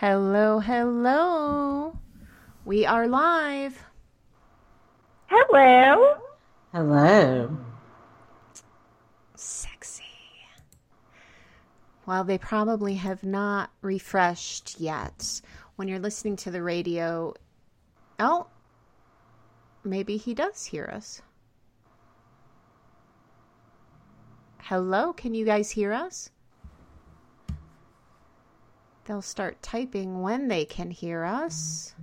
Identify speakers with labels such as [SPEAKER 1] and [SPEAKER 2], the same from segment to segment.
[SPEAKER 1] Hello, hello. We are live.
[SPEAKER 2] Hello.
[SPEAKER 3] Hello.
[SPEAKER 1] Sexy. Well, they probably have not refreshed yet. When you're listening to the radio, oh, maybe he does hear us. Hello, can you guys hear us? They'll start typing when they can hear us.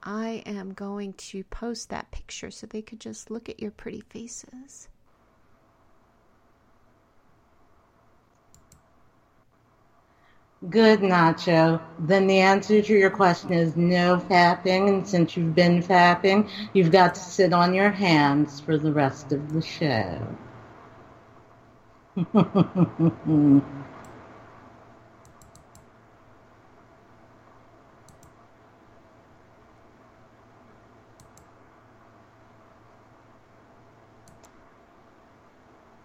[SPEAKER 1] I am going to post that picture so they could just look at your pretty faces.
[SPEAKER 3] Good, Nacho. Then the answer to your question is no fapping, and since you've been fapping, you've got to sit on your hands for the rest of the show.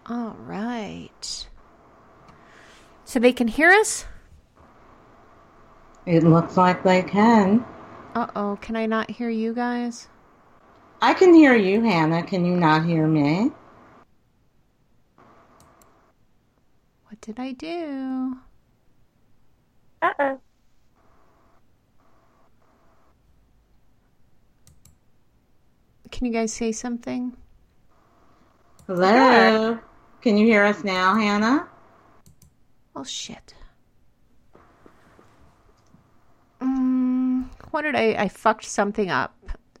[SPEAKER 1] All right. So they can hear us?
[SPEAKER 3] It looks like they can.
[SPEAKER 1] Uh oh, can I not hear you guys?
[SPEAKER 3] I can hear you, Hannah. Can you not hear me?
[SPEAKER 1] What did I do?
[SPEAKER 2] Uh oh.
[SPEAKER 1] Can you guys say something?
[SPEAKER 3] Hello. Can you hear us now, Hannah?
[SPEAKER 1] Oh shit. Mm, what did I? I fucked something up.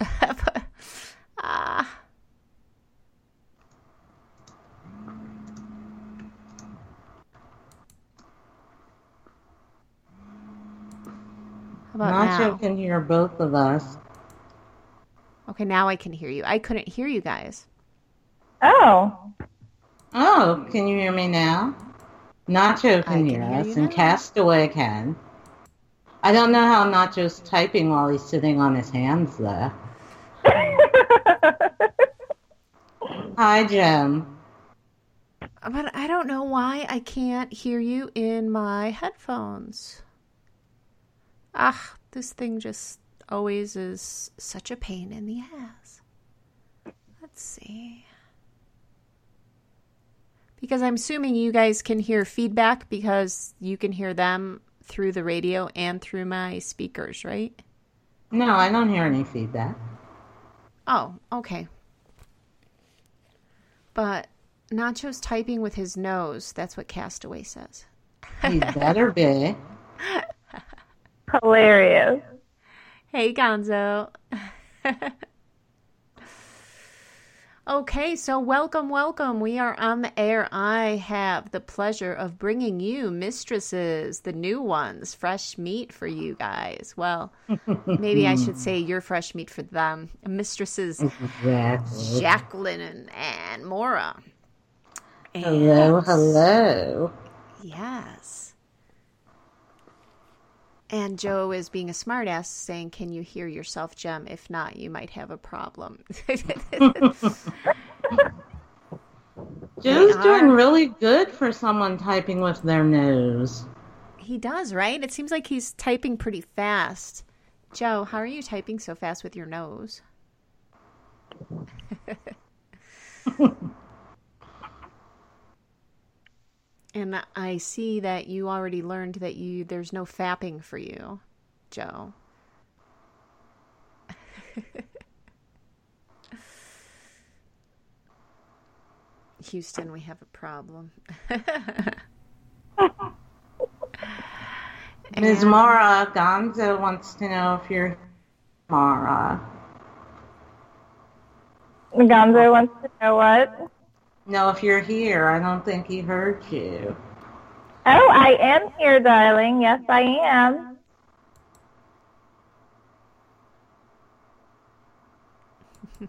[SPEAKER 1] ah. How about
[SPEAKER 3] Nacho
[SPEAKER 1] now?
[SPEAKER 3] can hear both of us.
[SPEAKER 1] Okay, now I can hear you. I couldn't hear you guys.
[SPEAKER 2] Oh.
[SPEAKER 3] Oh, can you hear me now? Nacho can,
[SPEAKER 1] can
[SPEAKER 3] hear
[SPEAKER 1] hear
[SPEAKER 3] us, and
[SPEAKER 1] now.
[SPEAKER 3] Castaway can. I don't know how Nacho's typing while he's sitting on his hands, though. Hi, Jim.
[SPEAKER 1] But I don't know why I can't hear you in my headphones. Ah, this thing just always is such a pain in the ass. Let's see. Because I'm assuming you guys can hear feedback because you can hear them through the radio and through my speakers, right?
[SPEAKER 3] No, I don't hear any feedback.
[SPEAKER 1] Oh, okay. But Nacho's typing with his nose. That's what Castaway says.
[SPEAKER 3] He better be.
[SPEAKER 2] Hilarious.
[SPEAKER 1] Hey, Gonzo. okay, so welcome, welcome. We are on the air. I have the pleasure of bringing you mistresses, the new ones, fresh meat for you guys. Well, maybe I should say you're fresh meat for them. Mistresses
[SPEAKER 3] Exactly.
[SPEAKER 1] Jacqueline and, and Mora. And-
[SPEAKER 3] Hello, hello.
[SPEAKER 1] Yes. And Joe is being a smartass saying, Can you hear yourself, Jem? If not, you might have a problem.
[SPEAKER 3] Joe's doing really good for someone typing with their nose.
[SPEAKER 1] he does, right? It seems like he's typing pretty fast. Joe, how are you typing so fast with your nose? and I see that you already learned that you there's no fapping for you, Joe. Houston, we have a problem.
[SPEAKER 3] Ms. Mara, Gonzo wants to know if you're Mara.
[SPEAKER 2] Gonzo wants to know what?
[SPEAKER 3] No, if you're here, I don't think he heard you.
[SPEAKER 2] Oh, I am here, darling. Yes, I am.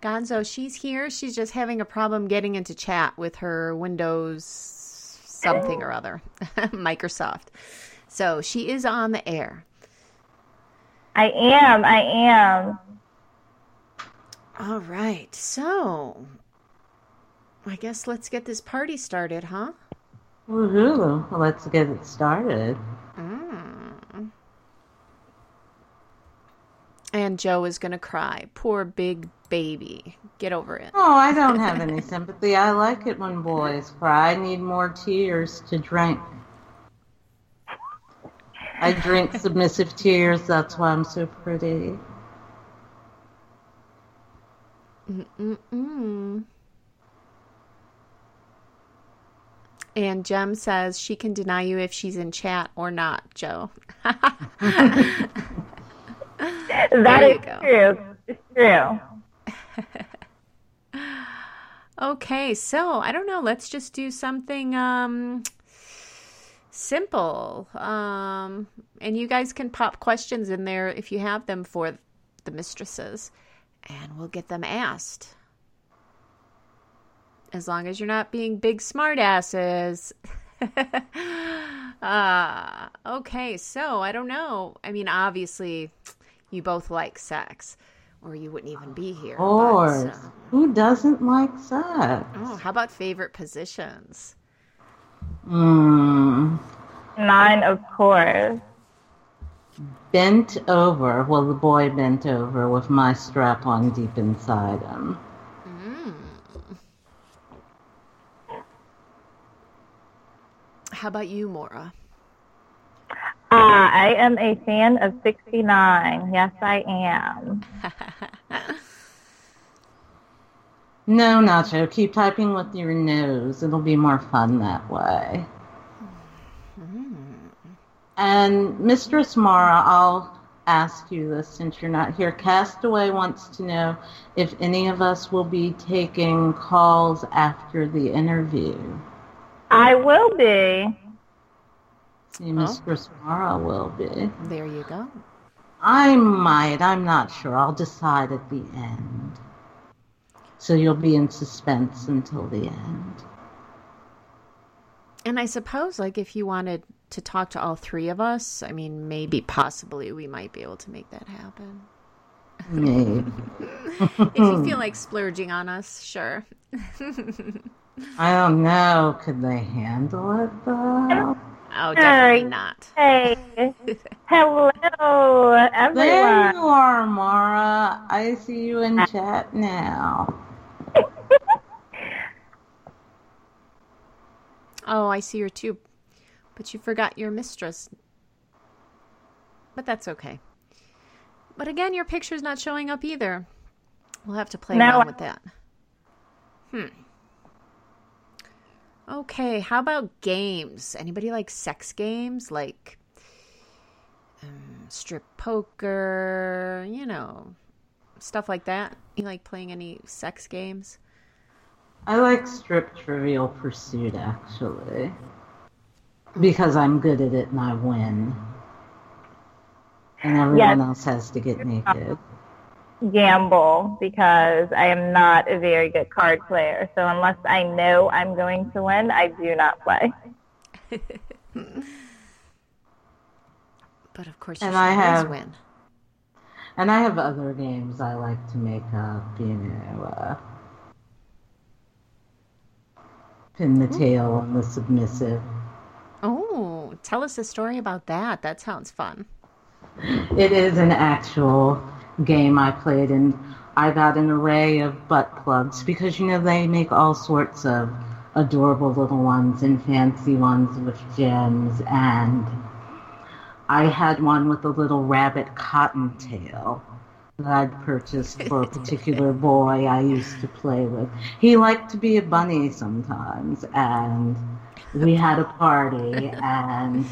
[SPEAKER 1] Gonzo, she's here. She's just having a problem getting into chat with her Windows something or other, Microsoft. So she is on the air.
[SPEAKER 2] I am. I am.
[SPEAKER 1] All right. So I guess let's get this party started, huh?
[SPEAKER 3] Woohoo! Let's get it started.
[SPEAKER 1] Mm. And Joe is going to cry. Poor big baby. Get over it.
[SPEAKER 3] Oh, I don't have any sympathy. I like it when boys cry. I need more tears to drink. I drink submissive tears. That's why I'm so pretty.
[SPEAKER 1] Mm-mm-mm. And Jem says she can deny you if she's in chat or not, Joe.
[SPEAKER 2] That is
[SPEAKER 1] go.
[SPEAKER 2] true. It's true.
[SPEAKER 1] Okay, so I don't know. Let's just do something um, simple. Um, and you guys can pop questions in there if you have them for the mistresses, and we'll get them asked. As long as you're not being big smartasses. uh, okay, so I don't know. I mean, obviously, you both like sex, or you wouldn't even be here.
[SPEAKER 3] Of
[SPEAKER 1] but,
[SPEAKER 3] course.
[SPEAKER 1] um,
[SPEAKER 3] Who doesn't like sex?
[SPEAKER 1] Oh, how about favorite positions?
[SPEAKER 3] Mm,
[SPEAKER 2] Mine, of course.
[SPEAKER 3] Bent over. Well, the boy bent over with my strap on deep inside him.
[SPEAKER 1] How about you, Mora?
[SPEAKER 2] Uh, I am a fan of 69. Yes, I am.
[SPEAKER 3] No, Nacho, keep typing with your nose. It'll be more fun that way. And Mistress Mara, I'll ask you this since you're not here. Castaway wants to know if any of us will be taking calls after the interview.
[SPEAKER 2] I will be.
[SPEAKER 3] See, Mistress Mara will be.
[SPEAKER 1] There you go.
[SPEAKER 3] I might. I'm not sure. I'll decide at the end. So you'll be in suspense until the end.
[SPEAKER 1] And I suppose, like, if you wanted to talk to all three of us, I mean, maybe, possibly, we might be able to make that happen. If you feel like splurging on us, sure.
[SPEAKER 3] I don't know. Could they handle it though?
[SPEAKER 1] Oh, definitely
[SPEAKER 2] Hey.
[SPEAKER 1] not.
[SPEAKER 2] Hey. Hello, everyone.
[SPEAKER 3] There
[SPEAKER 2] everyone.
[SPEAKER 3] you are, Mara. I see you in chat now.
[SPEAKER 1] Oh, I see her too. But you forgot your mistress. But that's okay. But again, your picture's not showing up either. We'll have to play
[SPEAKER 2] No,
[SPEAKER 1] around
[SPEAKER 2] I-
[SPEAKER 1] with that. Hmm. Okay, how about games? Anybody like sex games? Like um, strip poker, you know, stuff like that? You like playing any sex games?
[SPEAKER 3] I like strip trivial pursuit actually. Because I'm good at it and I win. And everyone
[SPEAKER 2] Yes.
[SPEAKER 3] else has to get naked.
[SPEAKER 2] Gamble because I am not a very good card player. So unless I know I'm going to win, I do not play.
[SPEAKER 1] But of course, you
[SPEAKER 3] And
[SPEAKER 1] should
[SPEAKER 3] I
[SPEAKER 1] always
[SPEAKER 3] have-
[SPEAKER 1] win.
[SPEAKER 3] And I have other games I like to make up, you know, uh, pin the tail on the submissive.
[SPEAKER 1] Tell us a story about that. That sounds fun.
[SPEAKER 3] It is an actual game I played, and I got an array of butt plugs because you know they make all sorts of adorable little ones and fancy ones with gems, and I had one with a little rabbit cottontail that I'd purchased for a particular boy I used to play with. He liked to be a bunny sometimes, and we had a party, and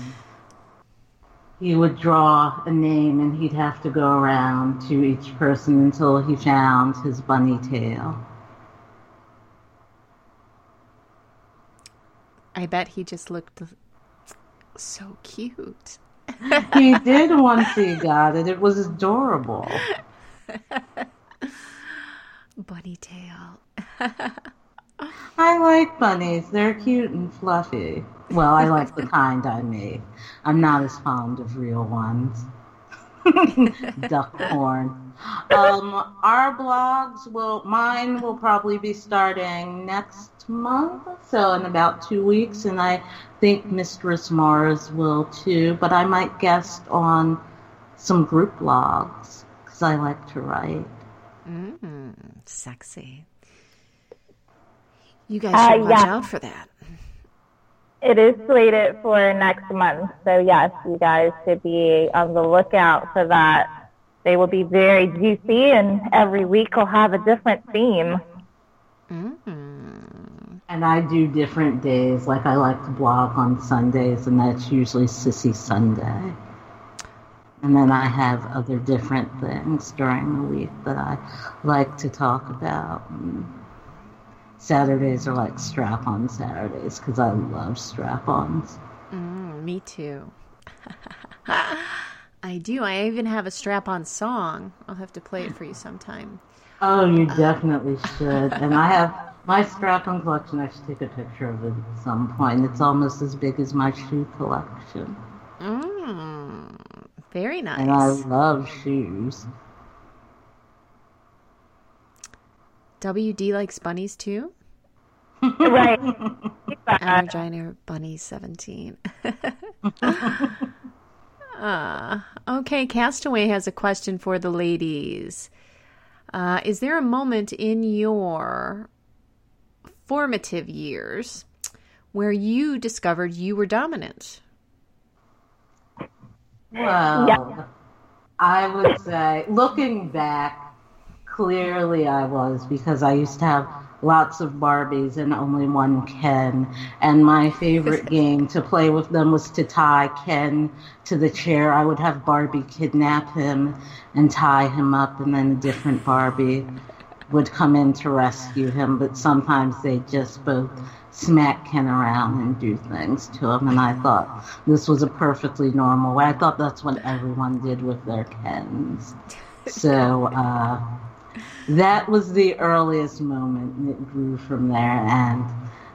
[SPEAKER 3] he would draw a name and he'd have to go around to each person until he found his bunny tail.
[SPEAKER 1] I bet he just looked so cute.
[SPEAKER 3] He did once he got it. It was adorable.
[SPEAKER 1] Bunny tail.
[SPEAKER 3] I like bunnies. They're cute and fluffy. Well, I like the kind I make. I'm not as fond of real ones. duck porn. Um, our blogs will, mine will probably be starting next month, so in about two weeks, and I think Mistress Mars will too. But I might guest on some group blogs because I like to write.
[SPEAKER 1] Mm, sexy. You guys should
[SPEAKER 2] Uh,
[SPEAKER 1] watch
[SPEAKER 2] yeah.
[SPEAKER 1] out for that.
[SPEAKER 2] It is slated for next month. So yes, you guys should be on the lookout for that. They will be very juicy and every week will have a different theme.
[SPEAKER 1] Mm-hmm.
[SPEAKER 3] And I do different days, like I like to blog on Sundays, and that's usually Sissy Sunday. And then I have other different things during the week that I like to talk about. And Saturdays are like strap on Saturdays because I love strap ons.
[SPEAKER 1] Mm, me too. I do. I even have a strap on song. I'll have to play it for you sometime.
[SPEAKER 3] Oh, you definitely should. And I have my strap on collection. I should take a picture of it at some point. It's almost as big as my shoe collection.
[SPEAKER 1] Mm, very nice.
[SPEAKER 3] And I love shoes.
[SPEAKER 1] WD likes bunnies too?
[SPEAKER 2] right.
[SPEAKER 1] I'm Regina Bunny 17. uh, okay, Castaway has a question for the ladies. Uh, is there a moment in your formative years where you discovered you were dominant?
[SPEAKER 3] Well,
[SPEAKER 2] Yeah.
[SPEAKER 3] I would say, looking back, clearly I was because I used to have lots of Barbies and only one Ken. And my favorite game to play with them was to tie Ken to the chair. I would have Barbie kidnap him and tie him up, and then a different Barbie would come in to rescue him. But sometimes they just both smack Ken around and do things to him. And I thought this was a perfectly normal way. I thought that's what everyone did with their Kens. So, uh, that was the earliest moment and it grew from there and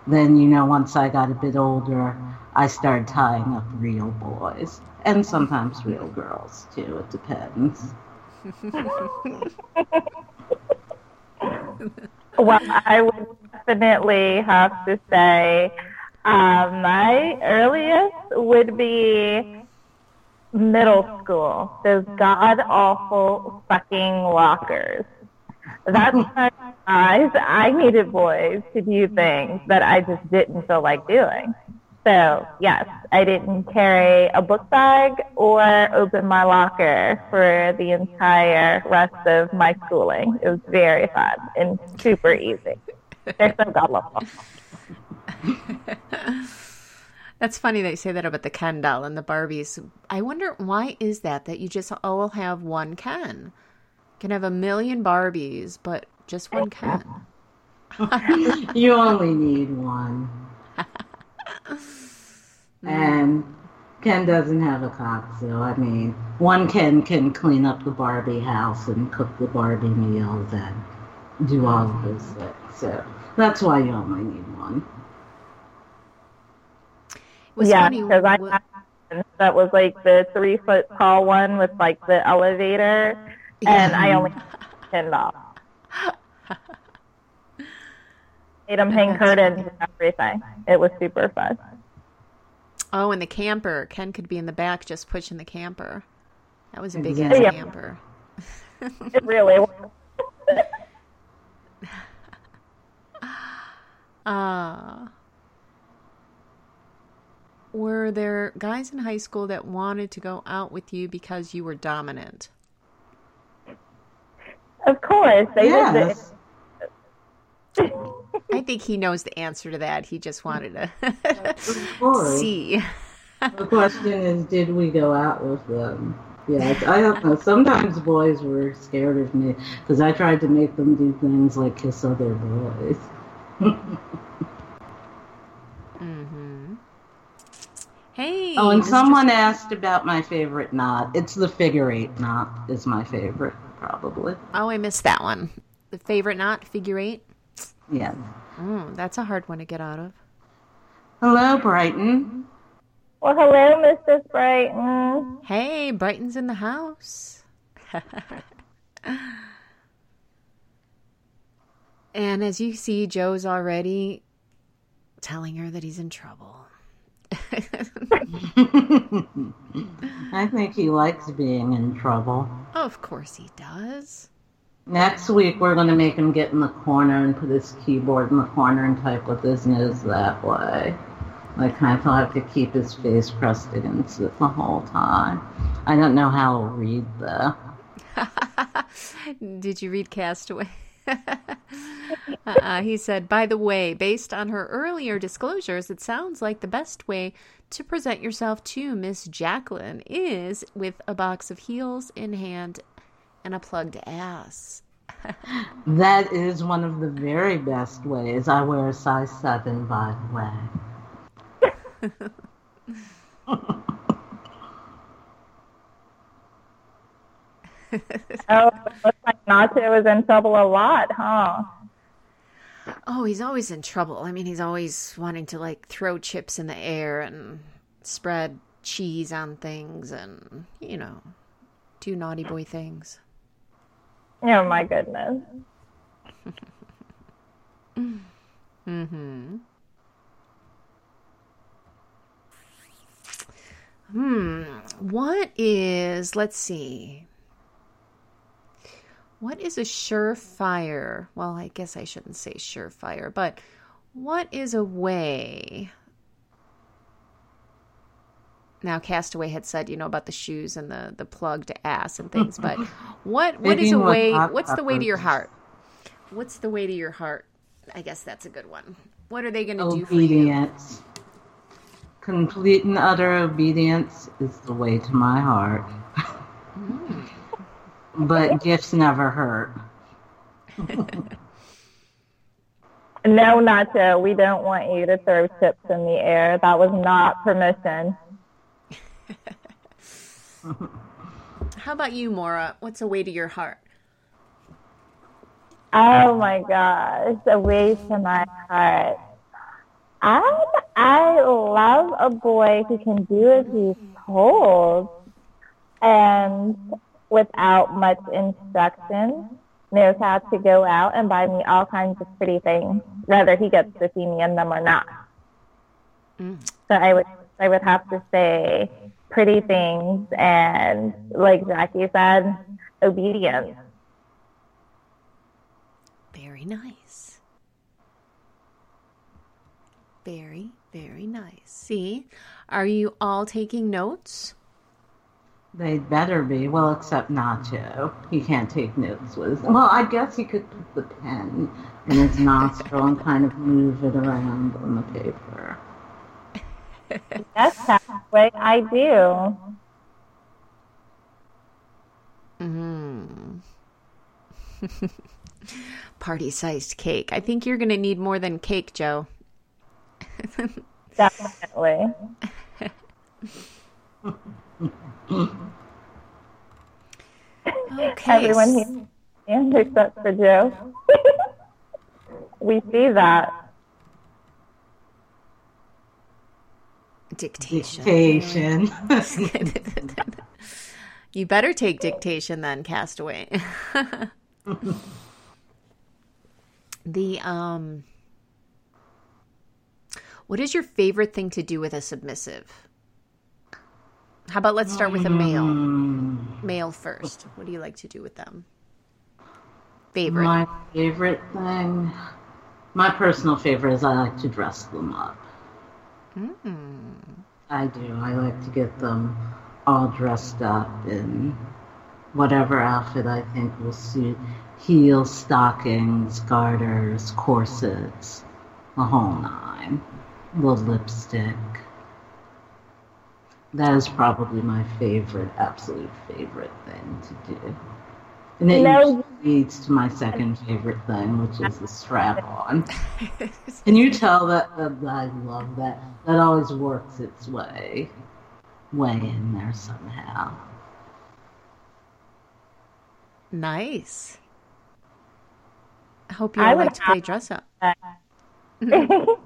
[SPEAKER 3] then you know once i got a bit older i started tying up real boys and sometimes real girls too it depends
[SPEAKER 2] Well, I would definitely have to say um, my earliest would be middle school. Those god awful fucking lockers. That's the times I needed boys to do things that I just didn't feel like doing. So yes, I didn't carry a book bag or open my locker for the entire rest of my schooling. It was very fun and super easy. They're so level.
[SPEAKER 1] That's funny that you say that about the Ken doll and the Barbies. I wonder why is that that you just all have one Ken? You can have a million Barbies, but just one Ken.
[SPEAKER 3] you only need one and ken doesn't have a cock so i mean one ken can clean up the barbie house and cook the barbie meals and do all of those things so that's why you only need one
[SPEAKER 1] was
[SPEAKER 2] yeah,
[SPEAKER 1] funny.
[SPEAKER 2] because I had one that was like the three foot tall one with like the elevator, and I only had ten dollars. Made them hang curtains and everything. It was super fun.
[SPEAKER 1] Oh, and the camper. Ken could be in the back just pushing the camper. That was a big ass
[SPEAKER 2] Yeah.
[SPEAKER 1] camper.
[SPEAKER 2] It really was.
[SPEAKER 1] Uh, were there guys in high school that wanted to go out with you because you were dominant?
[SPEAKER 2] Of course, they did
[SPEAKER 3] yes
[SPEAKER 1] I think he knows the answer to that. He just wanted to see.
[SPEAKER 3] the question is did we go out with them yeah i don't know sometimes boys were scared of me because i tried to make them do things like kiss other boys
[SPEAKER 1] hmm Hey.
[SPEAKER 3] Oh, and
[SPEAKER 1] Mr.
[SPEAKER 3] someone asked about my favorite knot. It's the figure eight knot is my favorite, probably.
[SPEAKER 1] Oh, I missed that one. The favorite knot, figure eight.
[SPEAKER 3] Yeah.
[SPEAKER 1] Mm, that's a hard one to get out of.
[SPEAKER 3] Hello, Brighton.
[SPEAKER 2] Well, hello, Mrs. Brighton.
[SPEAKER 1] Hey, Brighton's in the house. and as you see, Joe's already telling her that he's in trouble.
[SPEAKER 3] I think he likes being in trouble.
[SPEAKER 1] of course he does.
[SPEAKER 3] Next week, we're going to make him get in the corner and put his keyboard in the corner and type with his nose that way. Like, I thought I have to keep his face pressed against it the whole time. I don't know how to read, though.
[SPEAKER 1] Did you read Castaway? uh, he said, by the way, based on her earlier disclosures, it sounds like the best way to present yourself to Miss Jacqueline is with a box of heels in hand and a plugged ass.
[SPEAKER 3] That is one of the very best ways. I wear a size 7, by the way.
[SPEAKER 2] Oh, it looks like Nacho is in trouble a lot, huh?
[SPEAKER 1] Oh, he's always in trouble. I mean, he's always wanting to like throw chips in the air and spread cheese on things and, you know, do naughty boy things.
[SPEAKER 2] Oh my goodness.
[SPEAKER 1] Mm-hmm. Hmm. What is, let's see. What is a surefire? Well, I guess I shouldn't say surefire, but what is a way? Now, Castaway had said, you know, about the shoes and the the plugged ass and things, but what what is a way? What's the way to your heart? What's the way to your heart? I guess that's a good one. What are they going to do for you?
[SPEAKER 3] Obedience. Complete and utter obedience is the way to my heart. Hmm. But gifts never hurt.
[SPEAKER 2] No, Nacho, we don't want you to throw chips in the air. That was not permission.
[SPEAKER 1] How about you, Mora? What's a way to your heart?
[SPEAKER 2] Oh my gosh, away to my heart. I I love a boy who can do as he's told, and without much instruction, knows how to go out and buy me all kinds of pretty things, whether he gets to see me in them or not.
[SPEAKER 1] Mm.
[SPEAKER 2] So I would I would have to say pretty things and, like Jackie said, obedience.
[SPEAKER 1] Very nice. Very, very nice. See, are you all taking notes?
[SPEAKER 3] They'd better be. Well, except Nacho. He can't take notes with. Well, I guess he could put the pen in his nostril and kind of move it around on the paper.
[SPEAKER 2] That's Yes, Castaway, I do.
[SPEAKER 1] Mm. Party sized cake. I think you're going to need more than cake, Joe.
[SPEAKER 2] Definitely.
[SPEAKER 1] Okay.
[SPEAKER 2] Everyone here and except for Joe. we see that.
[SPEAKER 1] Dictation.
[SPEAKER 3] Dictation.
[SPEAKER 1] you better take dictation then, Castaway. the um What is your favorite thing to do with a submissive? How about let's start with a male.
[SPEAKER 3] Mm,
[SPEAKER 1] Male first. What do you like to do with them? Favorite.
[SPEAKER 3] my favorite thing, my personal favorite is I like to dress them up.
[SPEAKER 1] Mm.
[SPEAKER 3] I do. I like to get them all dressed up in whatever outfit I think will suit heels, stockings, garters, corsets, the whole nine. The lipstick. That is probably my favorite, absolute favorite thing to do. And it
[SPEAKER 2] No.
[SPEAKER 3] usually leads to my second favorite thing, which is the strap on. Can you tell that, that I love that? That always works its way, way in there somehow.
[SPEAKER 1] Nice. I hope you
[SPEAKER 2] I
[SPEAKER 1] all like to play dress up.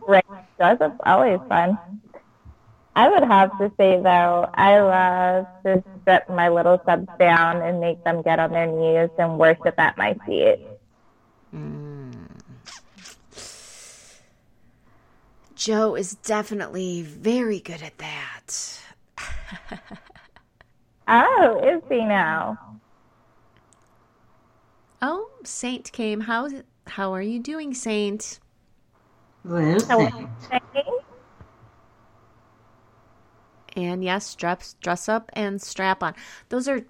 [SPEAKER 2] right. That's always fun. I would have to say though, I love to strip my little subs down and make them get on their knees and worship at my feet. Mm.
[SPEAKER 1] Joe is definitely very good at that.
[SPEAKER 2] Oh, is he now?
[SPEAKER 1] Oh, Saint came. How how are you doing, Saint?
[SPEAKER 3] Listen,
[SPEAKER 1] And yes, dress dress up and strap on. Those are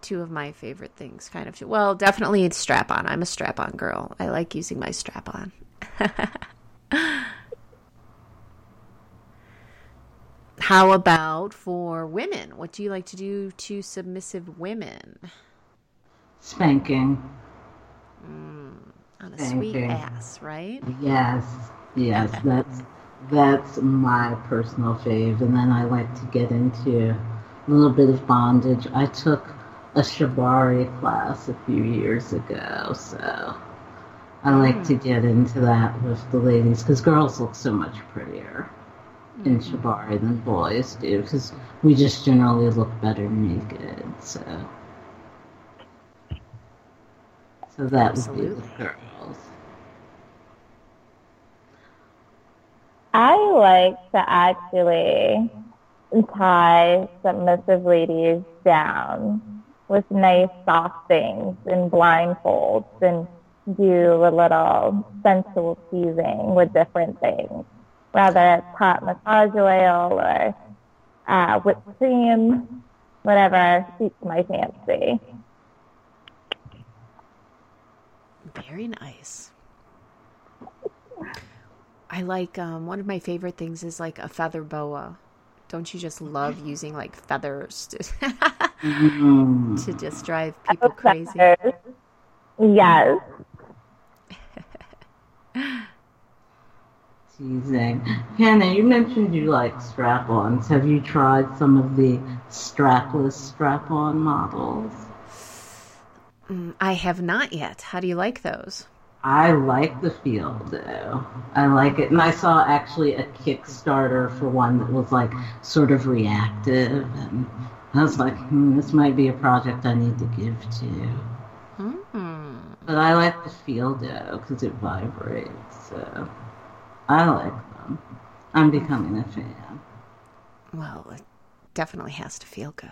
[SPEAKER 1] two of my favorite things, kind of. Well, definitely strap on. I'm a strap on girl. I like using my strap on. How about for women? What do you like to do to submissive women?
[SPEAKER 3] spanking.
[SPEAKER 1] Mm, on a sweet ass, right?
[SPEAKER 3] Yes, yes, that's that's my personal fave. And then I like to get into a little bit of bondage. I took a shibari class a few years ago, so I like hmm. to get into that with the ladies because girls look so much prettier in hmm. shibari than boys do because we just generally look better naked. So, so that would be with girls.
[SPEAKER 2] I like to actually tie submissive ladies down with nice soft things and blindfolds and do a little sensual teasing with different things, whether it's hot massage oil or uh, whipped cream, whatever suits my fancy.
[SPEAKER 1] Very nice. I like um, one of my favorite things is like a feather boa. Don't you just love using like feathers to,
[SPEAKER 3] Mm.
[SPEAKER 1] to just drive people crazy?
[SPEAKER 2] Yes.
[SPEAKER 3] Teasing. Hannah, you mentioned you like strap-ons. Have you tried some of the strapless strap-on models?
[SPEAKER 1] Mm, I have not yet. How do you like those?
[SPEAKER 3] I like the feel, though. I like it. And I saw actually a Kickstarter for one that was like sort of reactive. And I was like, hmm, this might be a project I need to give to.
[SPEAKER 1] Mm.
[SPEAKER 3] But I like the feel, though, because it vibrates. So I like them. I'm becoming a fan.
[SPEAKER 1] Well, it definitely has to feel good.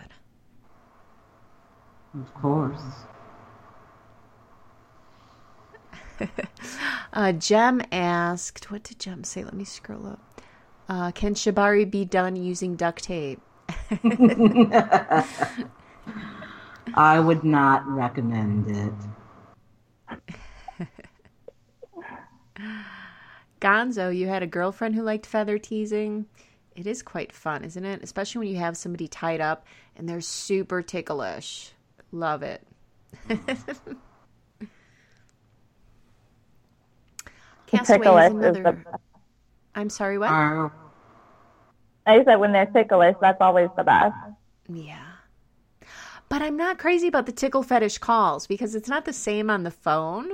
[SPEAKER 3] Of course.
[SPEAKER 1] Uh, Jem asked, what did Jem say? Let me scroll up. Uh, can Shibari be done using duct tape?
[SPEAKER 3] I would not recommend it.
[SPEAKER 1] Gonzo, you had a girlfriend who liked feather teasing. It is quite fun, isn't it? Especially when you have somebody tied up and they're super ticklish. Love it. Castaway is
[SPEAKER 2] Ticklish is the
[SPEAKER 1] I'm sorry, what?
[SPEAKER 3] Are
[SPEAKER 2] I said when they're ticklish, that's always the best.
[SPEAKER 1] Yeah. But I'm not crazy about the tickle fetish calls because it's not the same on the phone.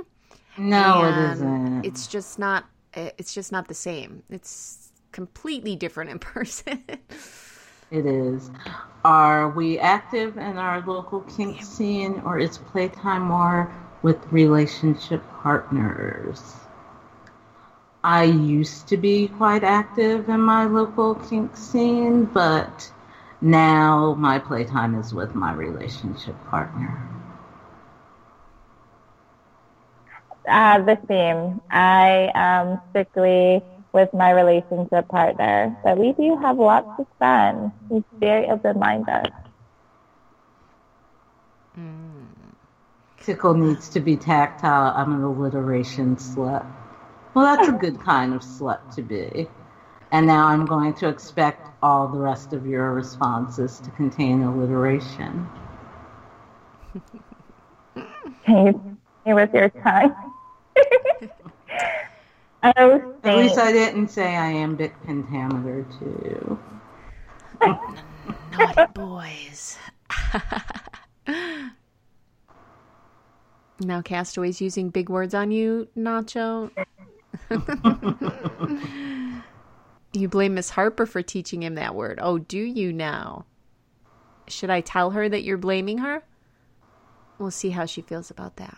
[SPEAKER 3] no, it
[SPEAKER 1] and
[SPEAKER 3] isn't.
[SPEAKER 1] It's just not. Eh, it's just not the same. It's completely different in person.
[SPEAKER 3] It is. Are we active in our local kink scene, or is playtime more with relationship partners? I used to be quite active in my local kink scene, but now my playtime is with my relationship partner.
[SPEAKER 2] Uh, the same. I am strictly with my relationship partner, but we do have lots of fun. He's very open-minded.
[SPEAKER 3] Tickle needs to be tactile. I'm an alliteration slut. Well, that's a good kind of slut to be. And now I'm going to expect all the rest of your responses to contain alliteration.
[SPEAKER 2] Can you with your tongue? oh,
[SPEAKER 3] At least. I didn't say I am iambic pentameter too.
[SPEAKER 1] Naughty boys. now Castaway's using big words on you, Nacho. You blame Miss Harper for teaching him that word. Oh, do you now? Should I tell her that you're blaming her? We'll see how she feels about that.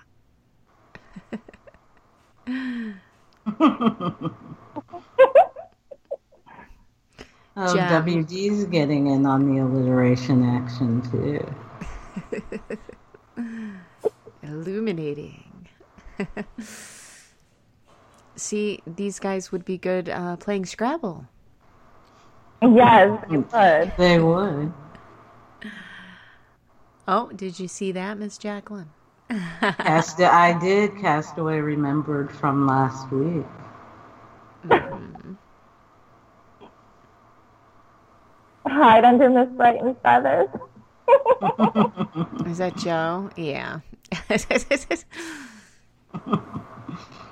[SPEAKER 3] Oh,
[SPEAKER 1] Gem.
[SPEAKER 3] WD's getting in on the alliteration action too.
[SPEAKER 1] Illuminating. see, these guys would be good uh, playing Scrabble.
[SPEAKER 2] Yes, you would.
[SPEAKER 3] They would.
[SPEAKER 1] Oh, did you see that, Miss Jacqueline?
[SPEAKER 3] Cast I did Castaway Remembered from last week.
[SPEAKER 2] Hide under Miss Brighton's feathers.
[SPEAKER 1] Is that Joe? Yeah.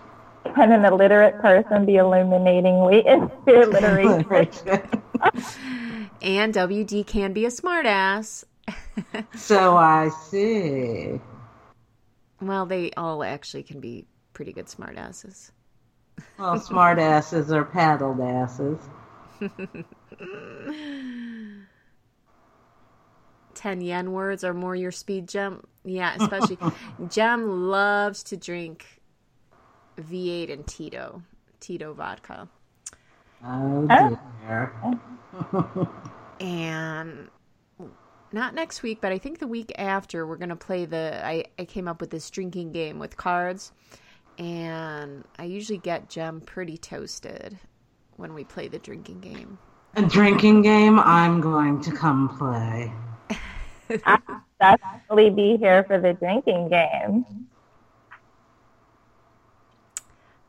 [SPEAKER 2] Can an illiterate person be illuminating we into alliteration?
[SPEAKER 1] and WD can be a smartass.
[SPEAKER 3] so I see.
[SPEAKER 1] Well, they all actually can be pretty good smartasses.
[SPEAKER 3] Well, smart asses are paddled asses.
[SPEAKER 1] 10 yen words or more your speed gem. Yeah, especially Gem loves to drink V8 and Tito, Tito vodka.
[SPEAKER 3] Oh dear.
[SPEAKER 1] And not next week, but I think the week after, we're going to play the. I, I came up with this drinking game with cards, and I usually get Gem pretty toasted when we play the drinking game.
[SPEAKER 3] A drinking game I'm going to come play.
[SPEAKER 2] I'll definitely be here for the drinking game.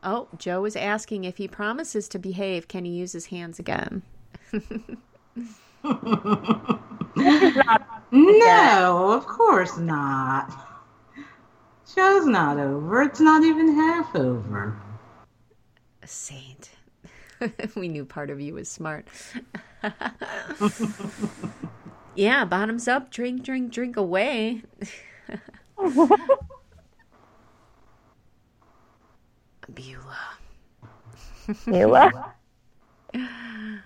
[SPEAKER 1] Oh, Joe is asking if he promises to behave, can he use his hands again?
[SPEAKER 3] No, of course not. Show's not over. It's not even half over.
[SPEAKER 1] A saint. we knew part of you was smart. yeah, bottoms up, drink, drink, drink away. Beulah.
[SPEAKER 2] Beulah?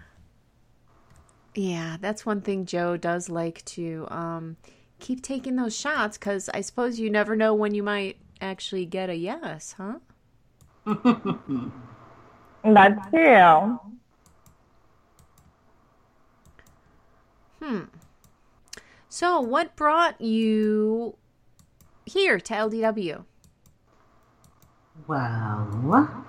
[SPEAKER 1] Yeah, that's one thing Joe does like to um, keep taking those shots because I suppose you never know when you might actually get a yes, huh?
[SPEAKER 2] That's true.
[SPEAKER 1] Hmm. So, what brought you here to LDW?
[SPEAKER 3] Well,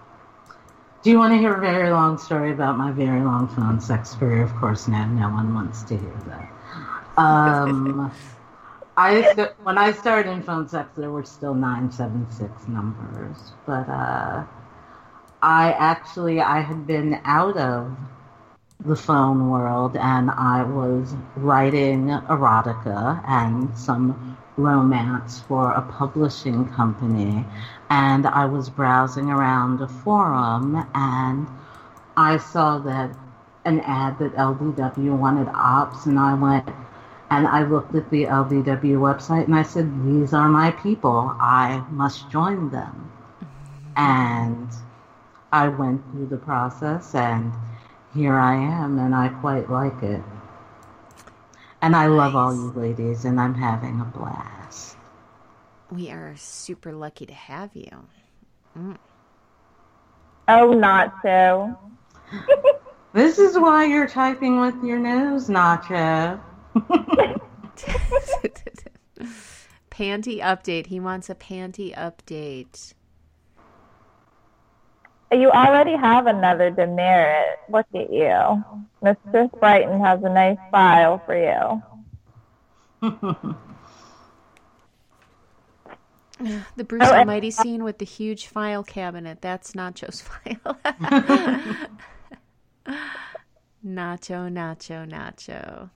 [SPEAKER 3] do you want to hear a very long story about my very long phone sex career? Of course, no, no one wants to hear that. Um, I when I started in phone sex, there were still nine seven six numbers, but uh, I actually I had been out of the phone world and I was writing erotica and some romance for a publishing company and I was browsing around a forum and I saw that an ad that LDW wanted ops and I went and I looked at the LDW website and I said, These are my people. I must join them. And I went through the process and here I am and I quite like it. And I love all you ladies and I'm having a blast.
[SPEAKER 1] We are super lucky to have you. Mm.
[SPEAKER 2] Oh, not so.
[SPEAKER 3] This is why you're typing with your nose, Nacho.
[SPEAKER 1] panty update. He wants a panty update.
[SPEAKER 2] You already have another demerit. Look at you. Mistress Brighton has a nice file for you.
[SPEAKER 1] The Bruce
[SPEAKER 2] Oh,
[SPEAKER 1] Almighty scene with the huge file cabinet. That's Nacho's file. Nacho, Nacho, Nacho.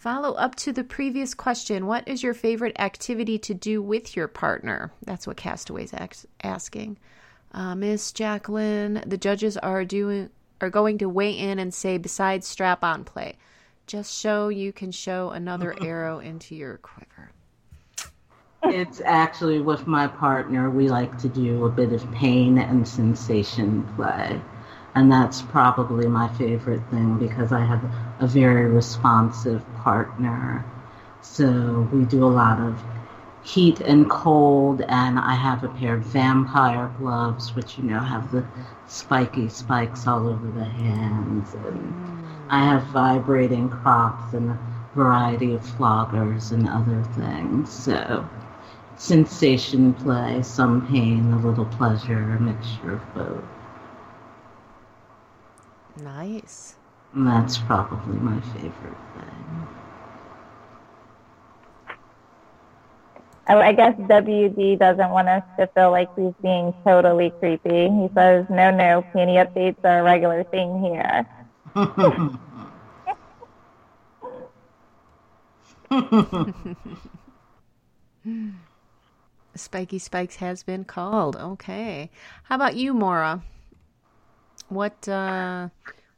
[SPEAKER 1] Follow up to the previous question. What is your favorite activity to do with your partner? That's what Castaway's ax- asking. Uh, Miss Jacqueline, the judges are doing are going to weigh in and say besides strap on play. Just show you can show another arrow into your quiver.
[SPEAKER 3] it's actually with my partner, we like to do a bit of pain and sensation play. And that's probably my favorite thing because I have a very responsive partner. So we do a lot of heat and cold, and I have a pair of vampire gloves, which you know have the spiky spikes all over the hands. And I have vibrating crops and a variety of floggers and other things. So sensation play, some pain, a little pleasure, a mixture of both.
[SPEAKER 1] Nice.
[SPEAKER 3] And that's probably my favorite thing.
[SPEAKER 2] Oh, I guess WD doesn't want us to feel like he's being totally creepy. He says, no, no, panty updates are a regular thing here.
[SPEAKER 1] Spiky Spikes has been called. Okay. How about you, Mora? What uh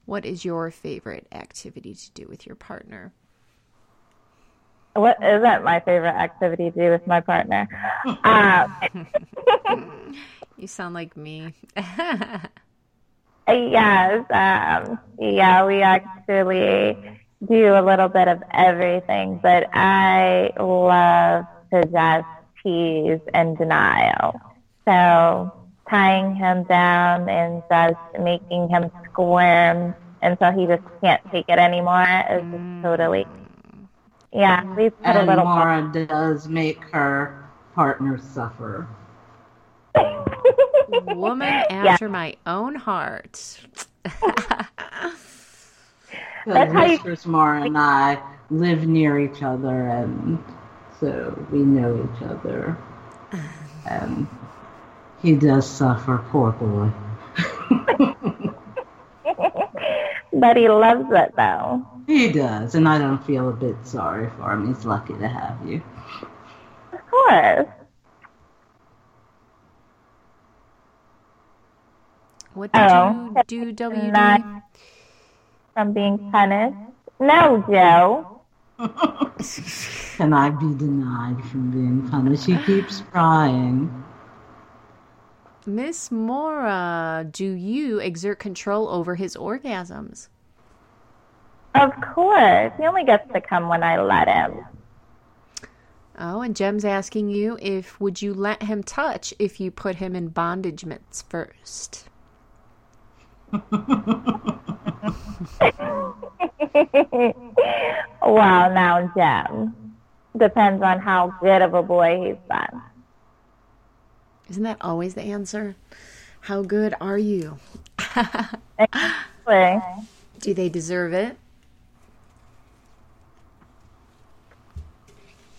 [SPEAKER 1] what is your favorite activity to do with your partner?
[SPEAKER 2] What isn't my favorite activity to do with my partner? Um,
[SPEAKER 1] You sound like me.
[SPEAKER 2] yes, um, yeah, we actually do a little bit of everything, but I love to just tease and denial. So tying him down and just making him squirm until he just can't take it anymore is just mm. totally. Yeah, we put a
[SPEAKER 3] And
[SPEAKER 2] little.
[SPEAKER 3] Mara does make her partner suffer.
[SPEAKER 1] Woman after my own heart.
[SPEAKER 3] Because
[SPEAKER 2] That's how you-
[SPEAKER 3] Mara and I live near each other, and so we know each other. And he does suffer, poor boy.
[SPEAKER 2] but he loves it though.
[SPEAKER 3] He does, and I don't feel a bit sorry for him. He's lucky to have you.
[SPEAKER 2] Of course.
[SPEAKER 1] What did
[SPEAKER 2] Oh.
[SPEAKER 1] you do, WD?
[SPEAKER 2] Not from being punished. No, Joe.
[SPEAKER 3] Can I be denied from being punished? He keeps trying.
[SPEAKER 1] Miss Mora, do you exert control over his orgasms?
[SPEAKER 2] Of course. He only gets to come when I let him.
[SPEAKER 1] Oh, and Jem's asking you if would you let him touch if you put him in bondagements first?
[SPEAKER 2] Wow, now, Jem. Depends on how good of a boy he's been.
[SPEAKER 1] Isn't that always the answer? How good are you?
[SPEAKER 2] Exactly.
[SPEAKER 1] Do they deserve it?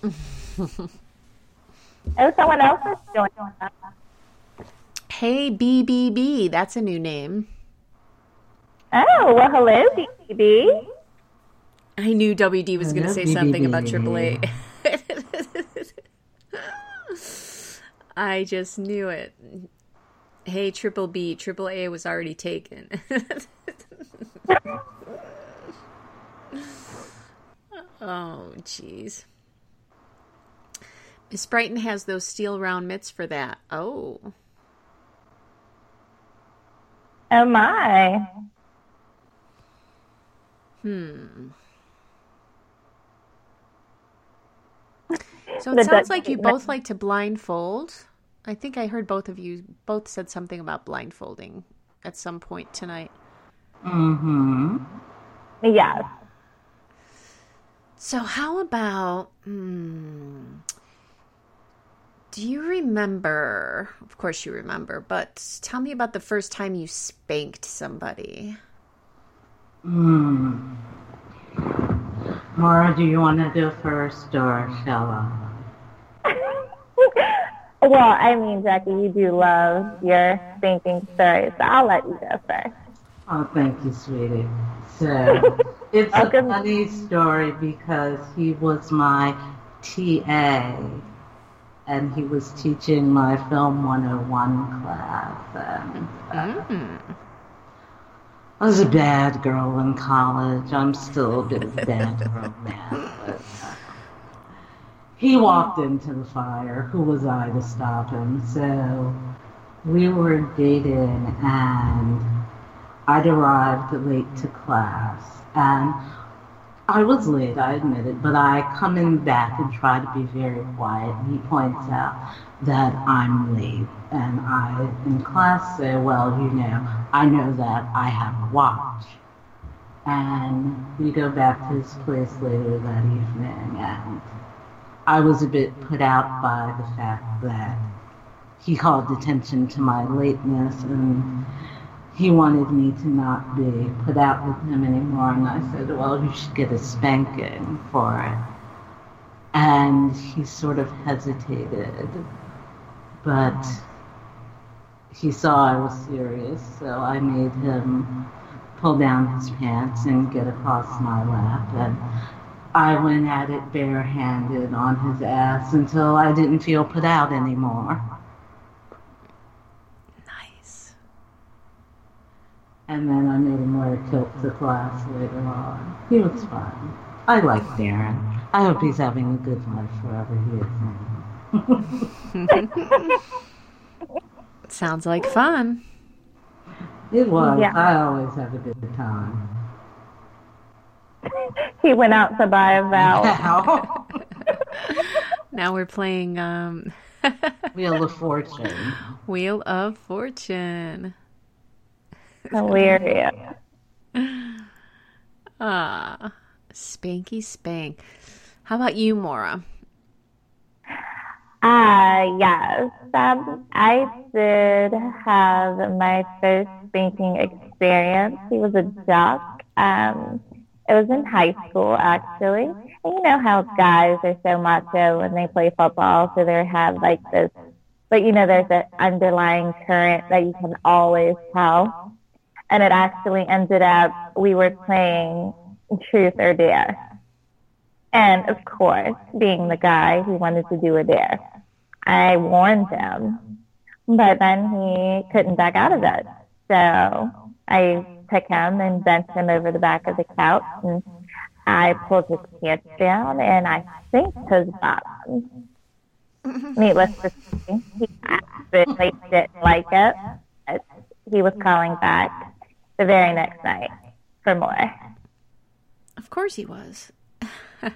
[SPEAKER 2] Oh, someone else is doing that.
[SPEAKER 1] Hey BBB, that's a new name.
[SPEAKER 2] Oh, well, hello, BB.
[SPEAKER 1] I knew WD was going to say something about
[SPEAKER 3] BBB.
[SPEAKER 1] Triple A. I just knew it. Hey, Triple B, Triple A was already taken. oh, jeez. Miss Brighton has those steel round mitts for that. Oh,
[SPEAKER 2] Oh, hmm. my.
[SPEAKER 1] So it sounds like you both like to blindfold. I think I heard both of you both said something about blindfolding at some point tonight.
[SPEAKER 3] Mm-hmm.
[SPEAKER 2] Yeah.
[SPEAKER 1] So how about hmm, do you remember of course you remember, but tell me about the first time you spanked somebody.
[SPEAKER 3] Mm. Mara, do you want to do first, or shall I?
[SPEAKER 2] Well, I mean, Jackie, you do love your thinking stories, so I'll let you go first.
[SPEAKER 3] Oh, thank you, sweetie. So, it's a funny story because he was my TA and he was teaching my Film 101 class. And uh, I was a bad girl in college. I'm still a bit of a bad girl now. Uh, he walked into the fire. Who was I to stop him? So we were dating, and I'd arrived late to class, and I was late, I admit it, but I come in back and try to be very quiet. And he points out that I'm late, and I, in class, say, "Well, you know, I know that I have a watch." And we go back to his place later that evening, and I was a bit put out by the fact that he called attention to my lateness and he wanted me to not be put out with him anymore. And I said, well, you should get a spanking for it. And he sort of hesitated, but he saw I was serious, so I made him pull down his pants and get across my lap. And I went at it barehanded on his ass until I didn't feel put out anymore.
[SPEAKER 1] Nice.
[SPEAKER 3] And then I made him wear a kilt to class later on. He was fine. I like Darren. I hope he's having a good life wherever he is now.
[SPEAKER 1] Sounds like fun.
[SPEAKER 3] It was.
[SPEAKER 2] Yeah.
[SPEAKER 3] I always have a good time.
[SPEAKER 2] He went out to buy a vowel.
[SPEAKER 3] Now,
[SPEAKER 1] Now we're playing um,
[SPEAKER 3] Wheel of Fortune.
[SPEAKER 1] Wheel of Fortune.
[SPEAKER 2] Hilarious.
[SPEAKER 1] Ah, spanky spank. How about you, Mora?
[SPEAKER 2] Ah, yes. Um, I did have my first spanking experience. He was a jock. Um, it was in high school, actually. And you know how guys are so macho when they play football, so they have like this, but you know, there's an underlying current that you can always tell. And it actually ended up, we were playing truth or dare. And of course, being the guy he wanted to do a dare, I warned him, but then he couldn't back out of it. So I took him and bent him over the back of the couch and I pulled his pants down and I think his bottom. Needless to say, he absolutely didn't like it. but He was calling back the very next night for more.
[SPEAKER 1] Of course he was.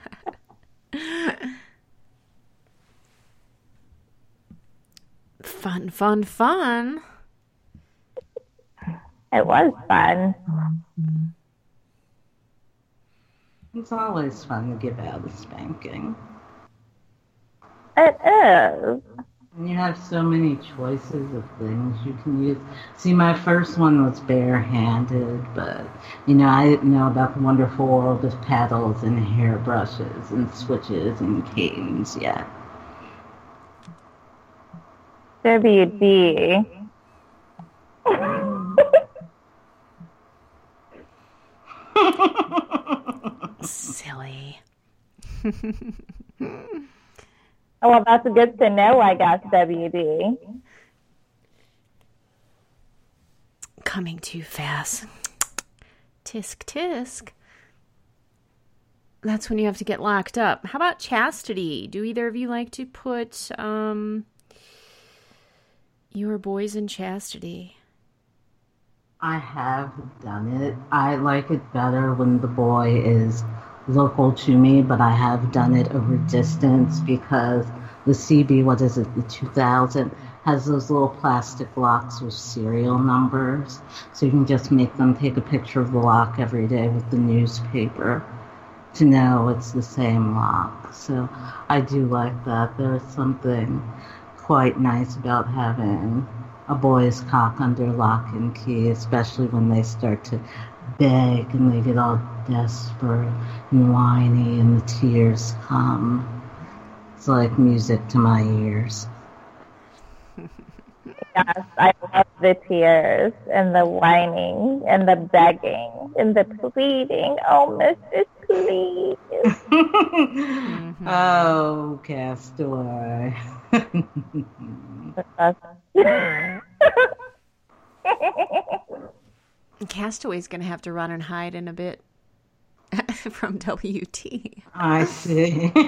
[SPEAKER 1] fun, fun, fun.
[SPEAKER 2] It was fun.
[SPEAKER 3] It's always fun to give out a spanking.
[SPEAKER 2] It is.
[SPEAKER 3] And you have so many choices of things you can use. See, my first one was barehanded, but you know, I didn't know about the wonderful world of paddles and hairbrushes and switches and canes yet.
[SPEAKER 2] WD.
[SPEAKER 1] Silly.
[SPEAKER 2] Oh, well, that's good to know, I guess, WD.
[SPEAKER 1] Coming too fast. Tisk, tisk. That's when you have to get locked up. How about chastity? Do either of you like to put um your boys in chastity?
[SPEAKER 3] I have done it. I like it better when the boy is local to me, but I have done it over distance because the CB, what is it, the 2000, has those little plastic locks with serial numbers. So you can just make them take a picture of the lock every day with the newspaper to know it's the same lock. So I do like that. There's something quite nice about having a boy's cock under lock and key, especially when they start to beg and they get all desperate and whiny and the tears come. It's like music to my ears.
[SPEAKER 2] Yes, I love the tears and the whining and the begging and the pleading. Oh, Mrs. Please. Mm-hmm.
[SPEAKER 3] Oh, Castaway.
[SPEAKER 1] Castaway's going to have to run and hide in a bit from WT.
[SPEAKER 3] I see.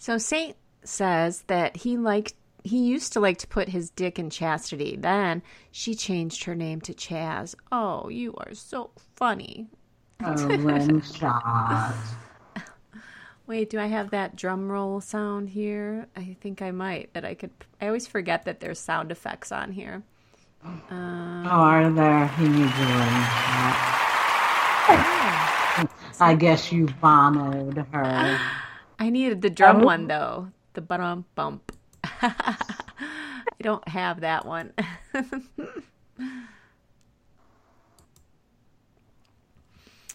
[SPEAKER 1] So Saint says that he liked he used to like to put his dick in chastity. Then she changed her name to Chaz. Oh, you are so funny.
[SPEAKER 3] Oh.
[SPEAKER 1] Wait, do I have that drum roll sound here? I think I might. That I could. I always forget that there's sound effects on here.
[SPEAKER 3] oh, are there? He needs a rim shot. I guess you bonoed her.
[SPEAKER 1] I needed the drum oh. one though. The bum bump. I don't have that one.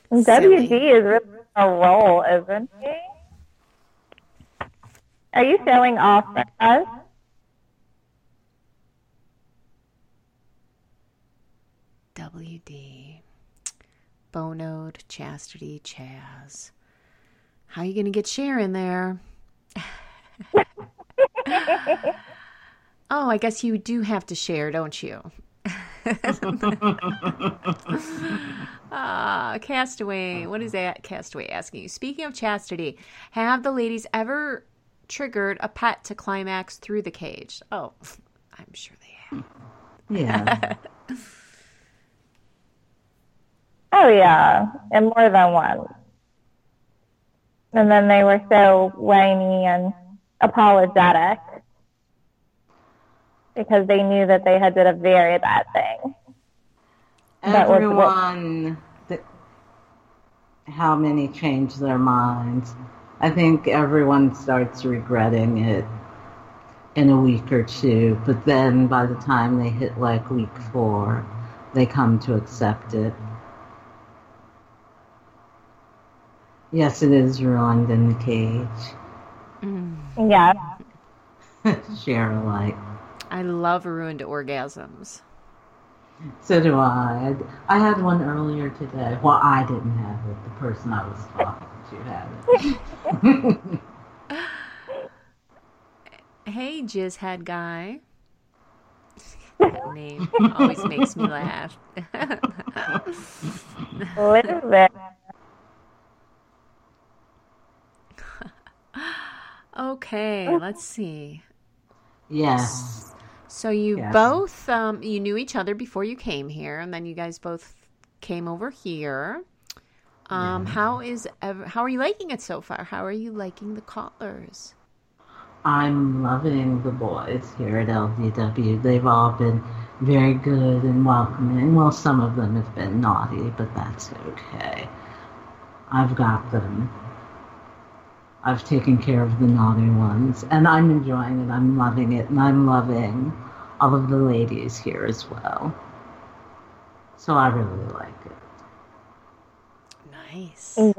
[SPEAKER 2] WD is really a role, isn't he? Are you showing off for us?
[SPEAKER 1] WD. Bonode, Chastity, Chaz. How are you going to get Cher in there? oh, I guess you do have to share, don't you? Ah, Castaway. What is that Castaway asking you? Speaking of chastity, have the ladies ever triggered a pet to climax through the cage? Oh, I'm sure they have.
[SPEAKER 3] Yeah.
[SPEAKER 2] Oh yeah, and more than once. And then they were so whiny and apologetic because they knew that they had did a very bad thing. That was what-
[SPEAKER 3] Everyone, how many change their minds? I think everyone starts regretting it in a week or two, but then by the time they hit like week four, they come to accept it. Yes, it is ruined in the cage. Mm.
[SPEAKER 2] Yeah.
[SPEAKER 3] Share alike.
[SPEAKER 1] I love ruined orgasms.
[SPEAKER 3] So do I. I. I had one earlier today. Well, I didn't have it. The person I was talking to had it.
[SPEAKER 1] Hey, Jizzhead guy. That name always makes me laugh.
[SPEAKER 2] Little bit.
[SPEAKER 1] okay, let's see.
[SPEAKER 3] yes.
[SPEAKER 1] So you
[SPEAKER 3] Yes.
[SPEAKER 1] both um, you knew each other before you came here, and then you guys both came over here. Um, How is how are you liking it so far? How are you liking the callers?
[SPEAKER 3] I'm loving the boys here at LDW. They've all been very good and welcoming. Well, some of them have been naughty, but that's okay. I've got them. I've taken care of the naughty ones, and I'm enjoying it. I'm loving it, and I'm loving all of the ladies here as well. So I really like it.
[SPEAKER 1] Nice.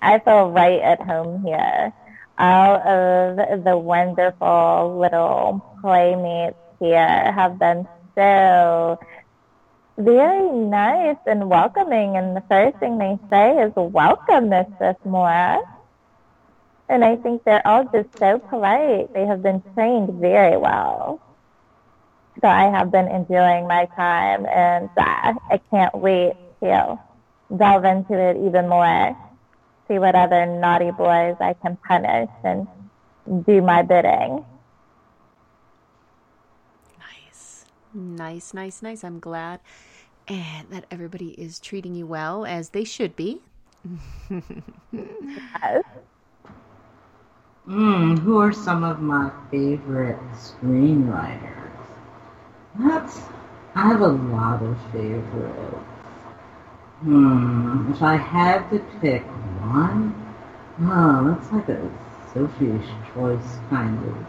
[SPEAKER 2] I feel right at home here. All of the wonderful little playmates here have been so very nice and welcoming. And the first thing they say is, Welcome, Mistress Moore. And I think they're all just so polite. They have been trained very well. So I have been enjoying my time, and uh, I can't wait to delve into it even more see what other naughty boys I can punish and do my bidding.
[SPEAKER 1] Nice. Nice, nice, nice. I'm glad and that everybody is treating you well as they should be.
[SPEAKER 2] Yes.
[SPEAKER 3] Mm, who are some of my favorite screenwriters? That's I have a lot of favorites. Hmm, if I had to pick one, oh, that's like a Sophie's choice kind of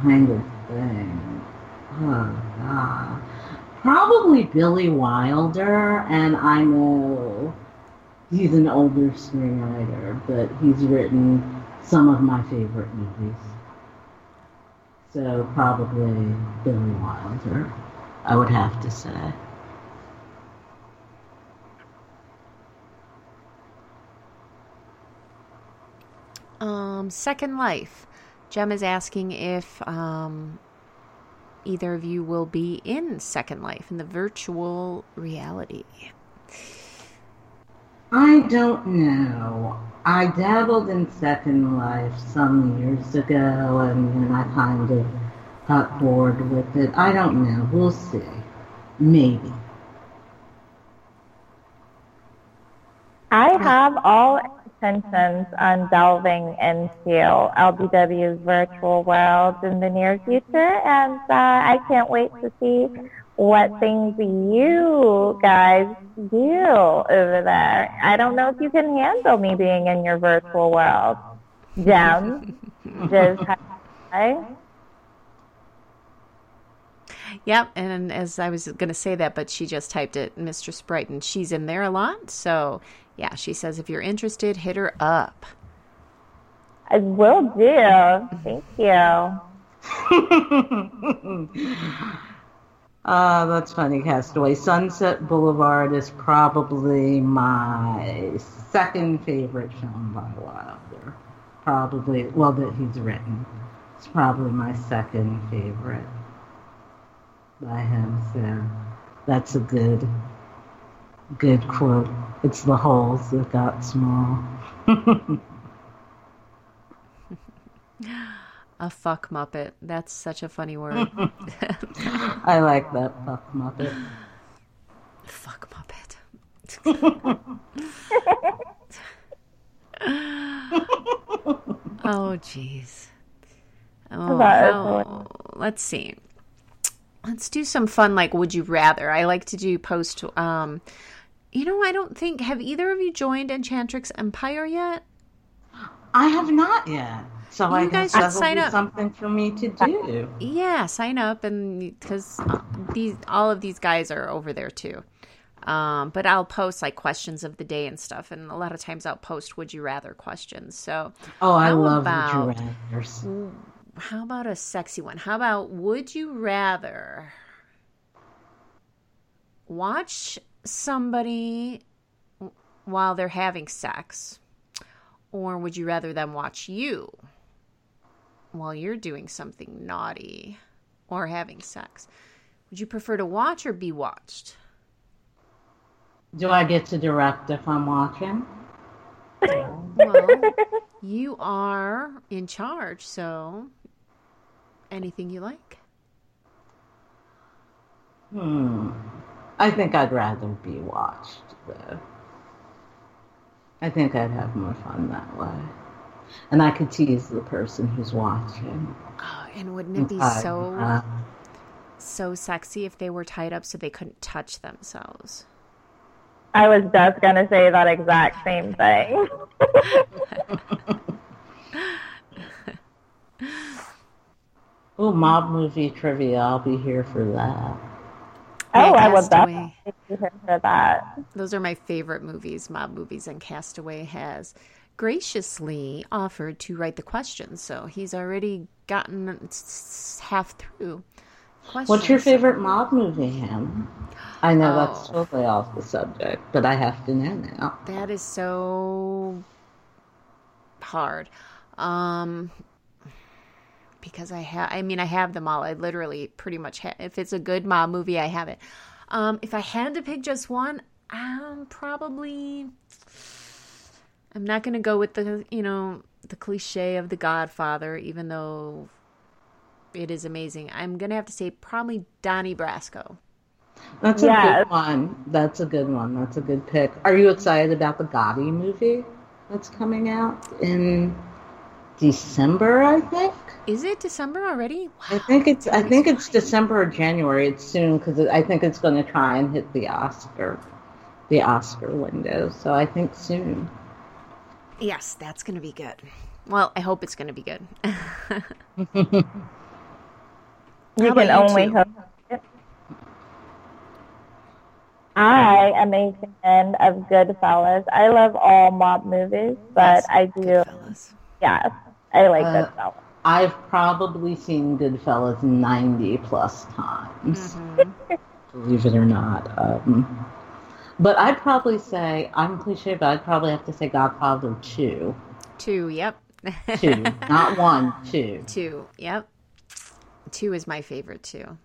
[SPEAKER 3] kind of thing. Oh God, probably Billy Wilder, and I know he's an older screenwriter, but he's written some of my favorite movies. So probably Billy Wilder, I would have to say.
[SPEAKER 1] Um, Second Life. Jem is asking if um, either of you will be in Second Life in the virtual reality.
[SPEAKER 3] I don't know. I dabbled in Second Life some years ago, and then I kind of got bored with it. I don't know. We'll see. Maybe.
[SPEAKER 2] I have all intentions on delving into LBW's virtual world in the near future, and uh, I can't wait to see what things you guys do over there. I don't know if you can handle me being in your virtual world. Jem, just hi.
[SPEAKER 1] Yep, and as I was going to say that, but she just typed it, Mr. Mistress Brighton. She's in there a lot, so yeah, she says if you're interested, hit her up.
[SPEAKER 2] I will do. Thank you.
[SPEAKER 3] Uh, that's funny, Castaway. Sunset Boulevard is probably my second favorite film by Wilder. Probably, well, that he's written. It's probably my second favorite by him. So that's a good, good quote. It's the holes that got small.
[SPEAKER 1] A fuck muppet. That's such a funny word.
[SPEAKER 3] I like that fuck muppet.
[SPEAKER 1] fuck muppet. oh jeez. Oh, how- let's see. Let's do some fun like would you rather. I like to do post um you know, I don't think have either of you joined Enchantrix Empire yet?
[SPEAKER 3] I have not yet. So
[SPEAKER 1] You
[SPEAKER 3] I
[SPEAKER 1] guys should sign up.
[SPEAKER 3] something for me to do.
[SPEAKER 1] Yeah, sign up and because these all of these guys are over there too. Um, but I'll post like questions of the day and stuff, and a lot of times I'll post would you rather questions. So
[SPEAKER 3] Oh, I love
[SPEAKER 1] about-
[SPEAKER 3] Would You Rathers.
[SPEAKER 1] how about a sexy one? How about would you rather watch somebody while they're having sex, or would you rather them watch you while you're doing something naughty or having sex? Would you prefer to watch or be watched?
[SPEAKER 3] Do I get to direct if I'm watching?
[SPEAKER 1] Well, you are in charge, so anything you like.
[SPEAKER 3] Hmm. I think I'd rather be watched, though. I think I'd have more fun that way. And I could tease the person who's watching.
[SPEAKER 1] Oh, and wouldn't it be
[SPEAKER 3] I-
[SPEAKER 1] so
[SPEAKER 3] uh,
[SPEAKER 1] so sexy if they were tied up so they couldn't touch themselves?
[SPEAKER 2] I was just going to say that exact same thing.
[SPEAKER 3] oh, mob movie trivia. I'll be here for that.
[SPEAKER 2] Oh, I would
[SPEAKER 1] Castaway.
[SPEAKER 2] definitely be for that.
[SPEAKER 1] Those are my favorite movies, mob movies, and Castaway has graciously offered to write the questions, so he's already gotten half through.
[SPEAKER 3] What's your favorite mob movie, Ham? I know that's
[SPEAKER 1] Oh.
[SPEAKER 3] totally off the subject, but I have to know now.
[SPEAKER 1] That is so hard. Um because I have I mean I have them all. I literally pretty much ha- if it's a good mob movie I have it. Um if I had to pick just one, I'm probably I'm not going to go with the, you know, the cliche of the Godfather even though it is amazing. I'm going to have to say probably Donnie Brasco.
[SPEAKER 3] That's a
[SPEAKER 2] Yes.
[SPEAKER 3] good one. That's a good one. That's a good pick. Are you excited about the Gotti movie that's coming out in December? I think.
[SPEAKER 1] Is it December already?
[SPEAKER 3] I think it's. I think it's December or January. It's soon because I think it's going to try and hit the Oscar, the Oscar window. So I think soon.
[SPEAKER 1] Yes, that's going to be good. Well, I hope it's going to be good.
[SPEAKER 2] You can
[SPEAKER 1] you
[SPEAKER 2] only
[SPEAKER 1] two?
[SPEAKER 2] hope. I am a fan of Goodfellas. I love all mob movies, but I do,
[SPEAKER 1] Goodfellas.
[SPEAKER 2] yes, I like
[SPEAKER 3] Uh,
[SPEAKER 2] Goodfellas.
[SPEAKER 3] I've probably seen Goodfellas ninety plus times. Believe it or not. Um, but I'd probably say I'm cliche, but I'd probably have to say Godfather two,
[SPEAKER 1] Two, yep.
[SPEAKER 3] two, not one, two.
[SPEAKER 1] Two, yep. Two is my favorite too.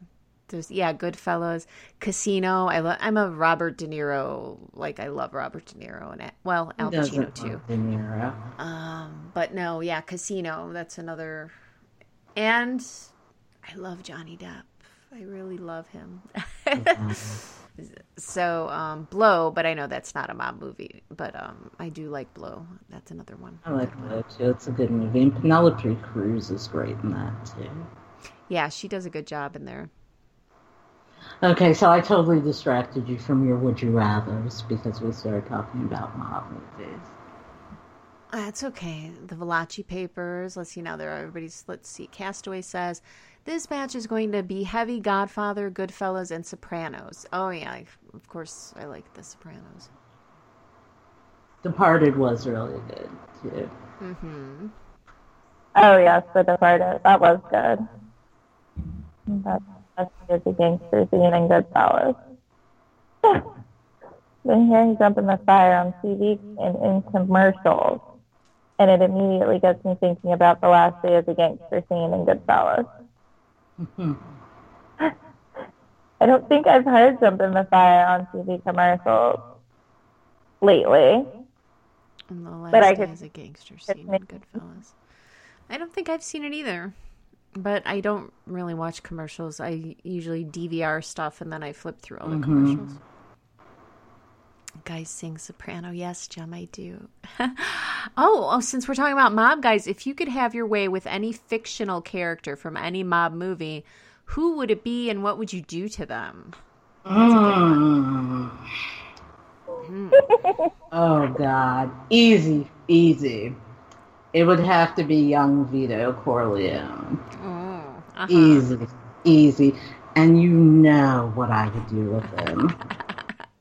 [SPEAKER 1] There's yeah, Goodfellas, Casino. I love. I'm a Robert De Niro. Like I love Robert De Niro and well Al Pacino too.
[SPEAKER 3] De Niro?
[SPEAKER 1] Um, but no, yeah, Casino. That's another. And I love Johnny Depp. I really love him. so um, Blow, but I know that's not a mob movie. But um, I do like Blow. That's another one.
[SPEAKER 3] I like Blow too. It's a good movie. And Penelope Cruz is great in that too.
[SPEAKER 1] Yeah, she does a good job in there.
[SPEAKER 3] Okay, so I totally distracted you from your would you rather's because we started talking about mob movies.
[SPEAKER 1] That's okay. The Valachi papers. Let's see now. There, everybody's. Let's see. Castaway says this match is going to be heavy. Godfather, Goodfellas, and Sopranos. Oh yeah, I, of course I like the Sopranos.
[SPEAKER 3] Departed was really good too.
[SPEAKER 1] Mm-hmm.
[SPEAKER 2] Oh yes, The Departed. That was good. That's good. The gangster scene and Goodfellas. Been hearing "Jump in the Fire" on TV and in commercials, and it immediately gets me thinking about the last day of the gangster scene in Goodfellas. I don't think I've heard "Jump in the Fire" on TV commercials lately.
[SPEAKER 1] And the last
[SPEAKER 2] But I
[SPEAKER 1] day
[SPEAKER 2] could-
[SPEAKER 1] is a gangster scene in Goodfellas. I don't think I've seen it either. But I don't really watch commercials. I usually DVR stuff and then I flip through all the commercials. Guys sing soprano. Yes, Jem, I do. oh, oh, since we're talking about mob guys, if you could have your way with any fictional character from any mob movie, who would it be and what would you do to them?
[SPEAKER 3] Mm. oh God, easy, easy. It would have to be young Vito Corleone.
[SPEAKER 1] Oh, uh-huh.
[SPEAKER 3] Easy, easy. And you know what I would do with him.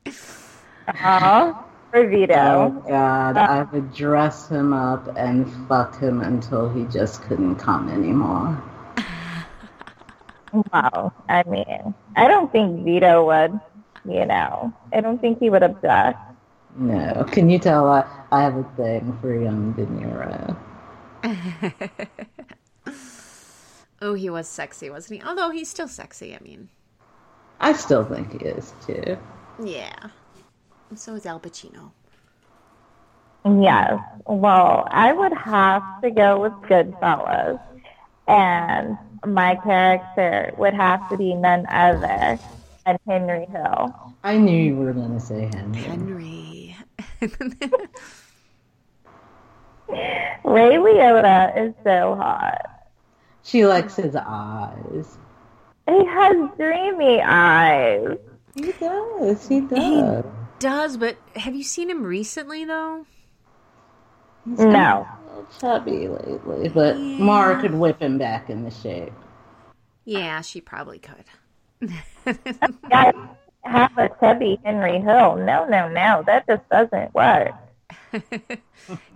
[SPEAKER 2] Aw, for
[SPEAKER 3] Oh
[SPEAKER 2] Vito.
[SPEAKER 3] God, I would dress him up and fuck him until he just couldn't come anymore.
[SPEAKER 2] Wow. I mean, I don't think Vito would, you know, I don't think he would object.
[SPEAKER 3] No, can you tell I, I have a thing for young De Niro?
[SPEAKER 1] oh, he was sexy, wasn't he? Although he's still sexy. I mean,
[SPEAKER 3] I still think he is too.
[SPEAKER 1] yeah. And so is Al Pacino.
[SPEAKER 2] Yes. Well, I would have to go with Goodfellas. And my character would have to be none other than Henry Hill.
[SPEAKER 3] I knew you were going to say Henry.
[SPEAKER 1] Henry.
[SPEAKER 2] Ray Liotta is so hot.
[SPEAKER 3] She likes his eyes.
[SPEAKER 2] He has dreamy eyes.
[SPEAKER 3] He does. He does.
[SPEAKER 1] He Does, but have you seen him recently though?
[SPEAKER 3] He's
[SPEAKER 2] No.
[SPEAKER 3] gotten a little chubby lately, but Mara could whip him back into shape.
[SPEAKER 1] Yeah, she probably could.
[SPEAKER 2] Guys, have a chubby Henry Hill. No, no, no. That just doesn't work.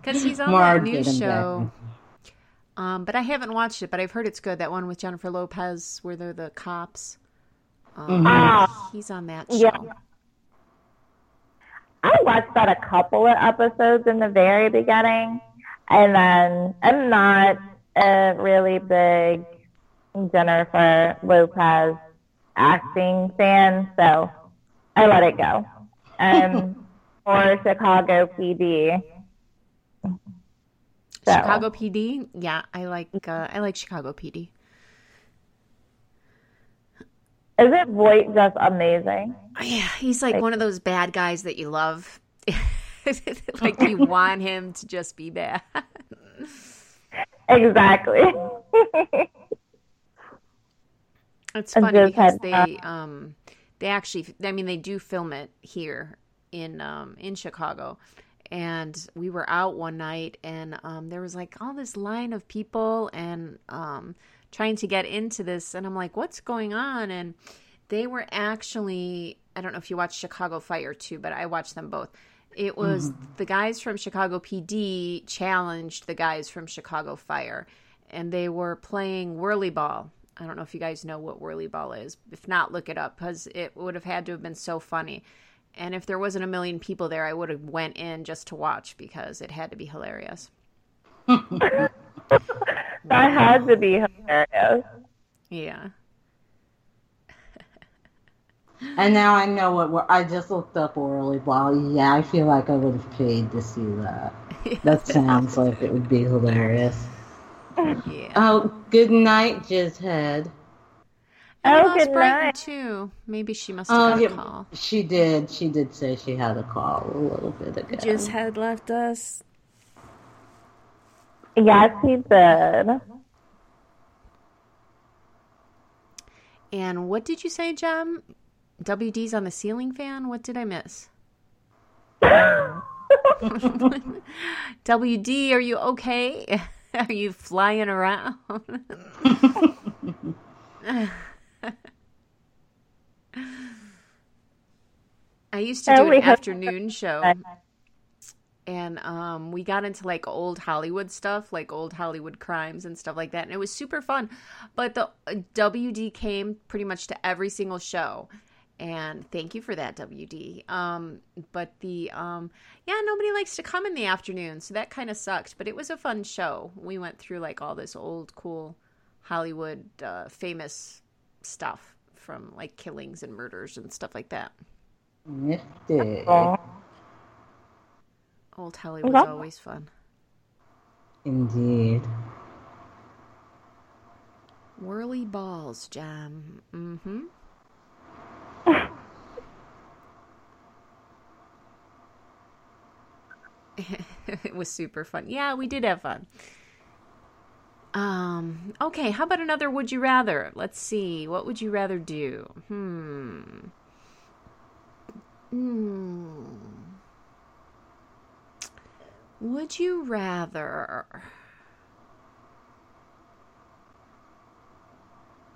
[SPEAKER 1] Because he's on
[SPEAKER 3] Mark
[SPEAKER 1] that new
[SPEAKER 3] get him
[SPEAKER 1] show. Um, but I haven't watched it, but I've heard it's good. That one with Jennifer Lopez, where they're the cops. Um,
[SPEAKER 2] Ah,
[SPEAKER 1] He's on that show.
[SPEAKER 2] yeah. I watched that a couple of episodes in the very beginning, and then I'm not a really big Jennifer Lopez acting fan, so I let it go. Um, or Chicago PD. So,
[SPEAKER 1] Chicago PD. Yeah, I like uh, I like Chicago PD.
[SPEAKER 2] Isn't Voight just amazing?
[SPEAKER 1] Yeah, he's like one of those bad guys that you love. like you want him to just be bad.
[SPEAKER 2] Exactly.
[SPEAKER 1] It's funny because they um they actually I mean they do film it here in um in Chicago. And we were out one night and um there was like all this line of people and um trying to get into this and I'm like what's going on and they were actually I don't know if you watched Chicago Fire too, but I watched them both. It was the guys from Chicago PD challenged the guys from Chicago Fire, and they were playing whirly ball. I don't know if you guys know what whirly ball is. If not, look it up because it would have had to have been so funny. And if there wasn't a million people there, I would have went in just to watch because it had to be hilarious.
[SPEAKER 2] That had to be hilarious.
[SPEAKER 1] Yeah.
[SPEAKER 3] And now I know what we're, I just looked up Whirly Ball. Yeah, I feel like I would have paid to see that. That sounds like it would be hilarious.
[SPEAKER 1] Yeah.
[SPEAKER 3] Oh, good night, Jizzhead.
[SPEAKER 1] And
[SPEAKER 2] Oh,
[SPEAKER 1] Lost
[SPEAKER 2] good
[SPEAKER 1] Brighton
[SPEAKER 2] night.
[SPEAKER 1] too. Maybe she must have
[SPEAKER 3] Oh,
[SPEAKER 1] got a call.
[SPEAKER 3] she did. She did say she had a call a little bit ago.
[SPEAKER 1] Just had left us.
[SPEAKER 2] Yes, he did.
[SPEAKER 1] And what did you say, Jem? WD's on the ceiling fan? What did I miss? WD, are you okay? Are you flying around? I used to do an afternoon show and um, we got into like old Hollywood stuff, like old Hollywood crimes and stuff like that, and it was super fun. But the uh, WD came pretty much to every single show, and thank you for that, WD. Um, but the um, yeah, nobody likes to come in the afternoon, so that kind of sucked. But it was a fun show. We went through like all this old cool Hollywood uh, famous stuff from like killings and murders and stuff like that.
[SPEAKER 3] Nifty.
[SPEAKER 2] Oh,
[SPEAKER 1] Old Hollywood's
[SPEAKER 2] Okay.
[SPEAKER 1] always fun.
[SPEAKER 3] Indeed.
[SPEAKER 1] Whirly balls, Jam. Mm-hmm. it was super fun. Yeah, we did have fun. Um, okay, how about another would you rather? Let's see. What would you rather do? Hmm. Hmm. Would you rather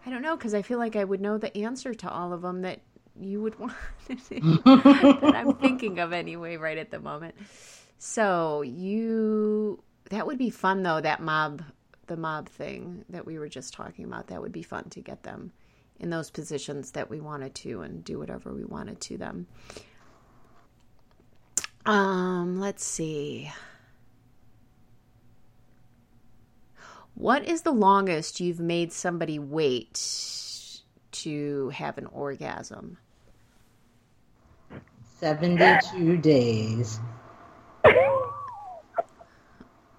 [SPEAKER 1] I don't know because I feel like I would know the answer to all of them that you would want that I'm thinking of anyway right at the moment. So you that would be fun though that mob the mob thing that we were just talking about that would be fun to get them in those positions that we wanted to and do whatever we wanted to them. Um let's see. What is the longest you've made somebody wait to have an orgasm?
[SPEAKER 3] 72 days.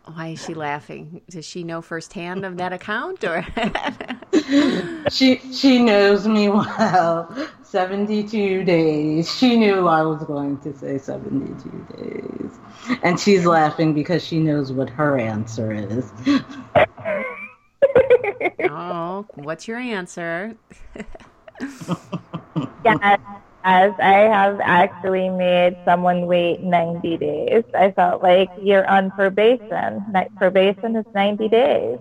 [SPEAKER 1] Why is she laughing? Does she know firsthand of that account or
[SPEAKER 3] She she knows me well. 72 days. She knew I was going to say 72 days. And she's laughing because she knows what her answer is.
[SPEAKER 1] Oh, what's your answer?
[SPEAKER 2] yes, as I have actually made someone wait 90 days. I felt like you're on probation. Probation is 90 days.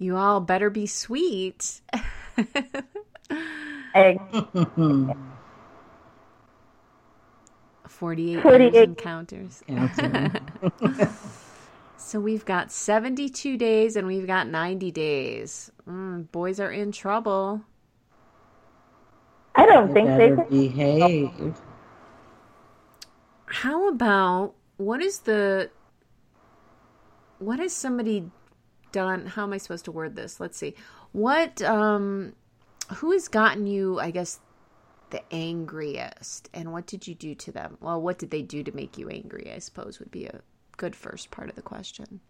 [SPEAKER 1] You all better be sweet.
[SPEAKER 2] I,
[SPEAKER 1] 48
[SPEAKER 2] 48.
[SPEAKER 1] encounters. So we've got 72 days and we've got 90 days. Mm, boys are in trouble.
[SPEAKER 2] I don't
[SPEAKER 3] You
[SPEAKER 2] think they
[SPEAKER 3] better
[SPEAKER 2] could.
[SPEAKER 3] behave.
[SPEAKER 1] How about what is the what has somebody done? How am I supposed to word this? Let's see. What um who has gotten you, I guess, the angriest and what did you do to them? Well, what did they do to make you angry? I suppose would be a good first part of the question.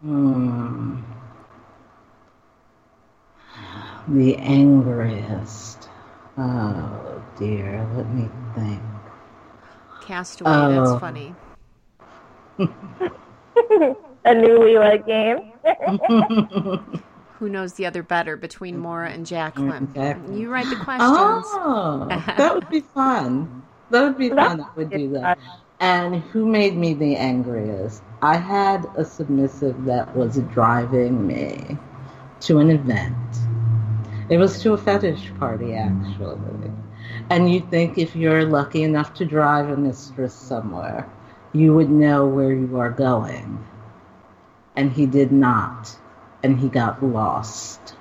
[SPEAKER 3] Hmm. The angriest. Oh dear, let me think.
[SPEAKER 1] Castaway,
[SPEAKER 3] Oh.
[SPEAKER 1] that's funny.
[SPEAKER 2] A newlywed game.
[SPEAKER 1] Who knows the other better between Mora and Jacqueline?
[SPEAKER 3] Exactly.
[SPEAKER 1] You write the questions.
[SPEAKER 3] Oh, that would be fun. That would be fun. I would do that. And who made me the angriest? I had a submissive that was driving me to an event. It was to a fetish party, actually. And you'd think if you're lucky enough to drive a mistress somewhere, you would know where you are going. And he did not. And he got lost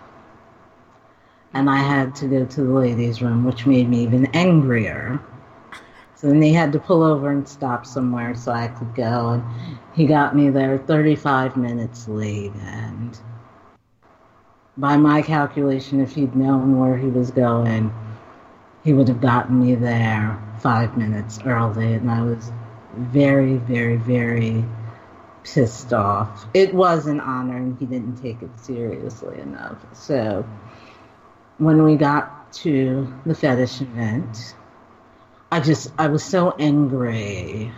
[SPEAKER 3] and I had to go to the ladies' room, which made me even angrier. So then they had to pull over and stop somewhere so I could go, and he got me there 35 minutes late, and by my calculation, if he'd known where he was going, he would have gotten me there five minutes early, and I was very, very, very pissed off. It was an honor, and he didn't take it seriously enough. So when we got to the fetish event, I just I was so angry.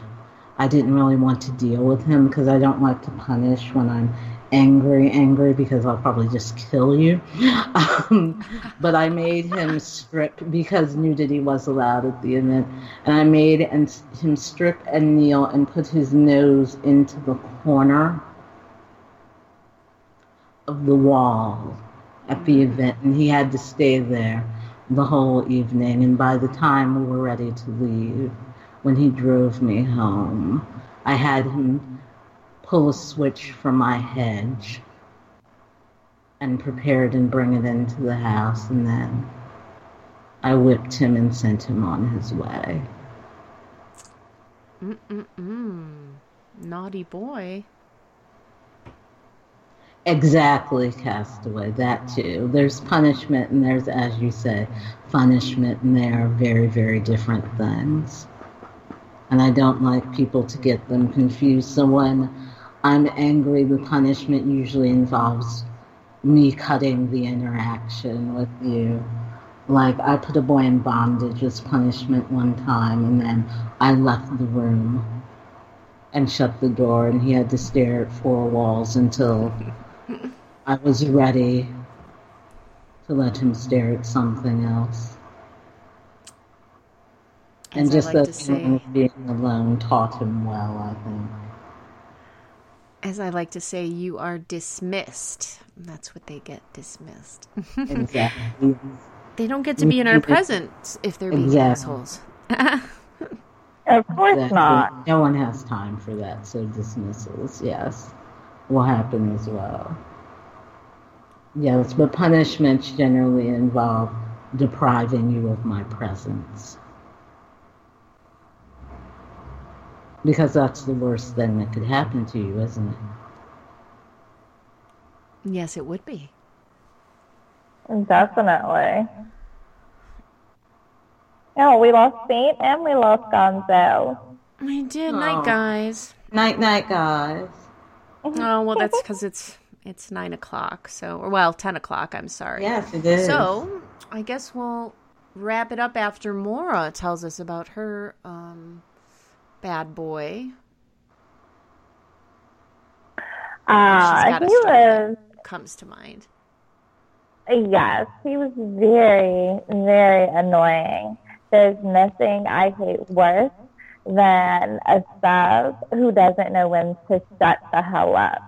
[SPEAKER 3] I didn't really want to deal with him because I don't like to punish when I'm angry, angry because I'll probably just kill you. Um, but I made him strip because nudity was allowed at the event, and I made and him strip and kneel and put his nose into the corner of the wall at the event, and he had to stay there the whole evening. And by the time we were ready to leave, when he drove me home, I had him pull a switch from my hedge and prepared and bring it into the house, and then I whipped him and sent him on his way.
[SPEAKER 1] Mm-mm-mm. Naughty boy.
[SPEAKER 3] Exactly, Castaway. That too. There's punishment and there's, as you say, punishment, and they are very, very different things. And I don't like people to get them confused. So when I'm angry, the punishment usually involves me cutting the interaction with you. Like, I put a boy in bondage as punishment one time, and then I left the room and shut the door, and he had to stare at four walls until I was ready to let him stare at something else. and
[SPEAKER 1] As I
[SPEAKER 3] just
[SPEAKER 1] like
[SPEAKER 3] that
[SPEAKER 1] to say-
[SPEAKER 3] feeling of being alone taught him well, I think.
[SPEAKER 1] As I like to say, you are dismissed. That's what they get dismissed.
[SPEAKER 3] Exactly.
[SPEAKER 1] they don't get to be in our presence if they're being
[SPEAKER 3] Exactly.
[SPEAKER 1] assholes.
[SPEAKER 2] Of course
[SPEAKER 3] Exactly.
[SPEAKER 2] not.
[SPEAKER 3] No one has time for that, so dismissals, yes, will happen as well. Yes, but punishments generally involve depriving you of my presence. Because that's the worst thing that could happen to you, isn't it?
[SPEAKER 1] yes, it would be.
[SPEAKER 2] Definitely. Oh, we lost Saint and we lost Gonzo.
[SPEAKER 1] I did.
[SPEAKER 3] Aw.
[SPEAKER 1] Night, guys.
[SPEAKER 3] Night, night, guys.
[SPEAKER 1] Oh well, that's because it's it's nine o'clock. So, or well, ten o'clock. I'm sorry.
[SPEAKER 3] Yes, it is.
[SPEAKER 1] So, I guess we'll wrap it up after Mora tells us about her um, bad boy.
[SPEAKER 2] Uh, he was,
[SPEAKER 1] comes to mind.
[SPEAKER 2] yes, he was very, very annoying. There's nothing I hate worse than a sub who doesn't know when to shut the hell up.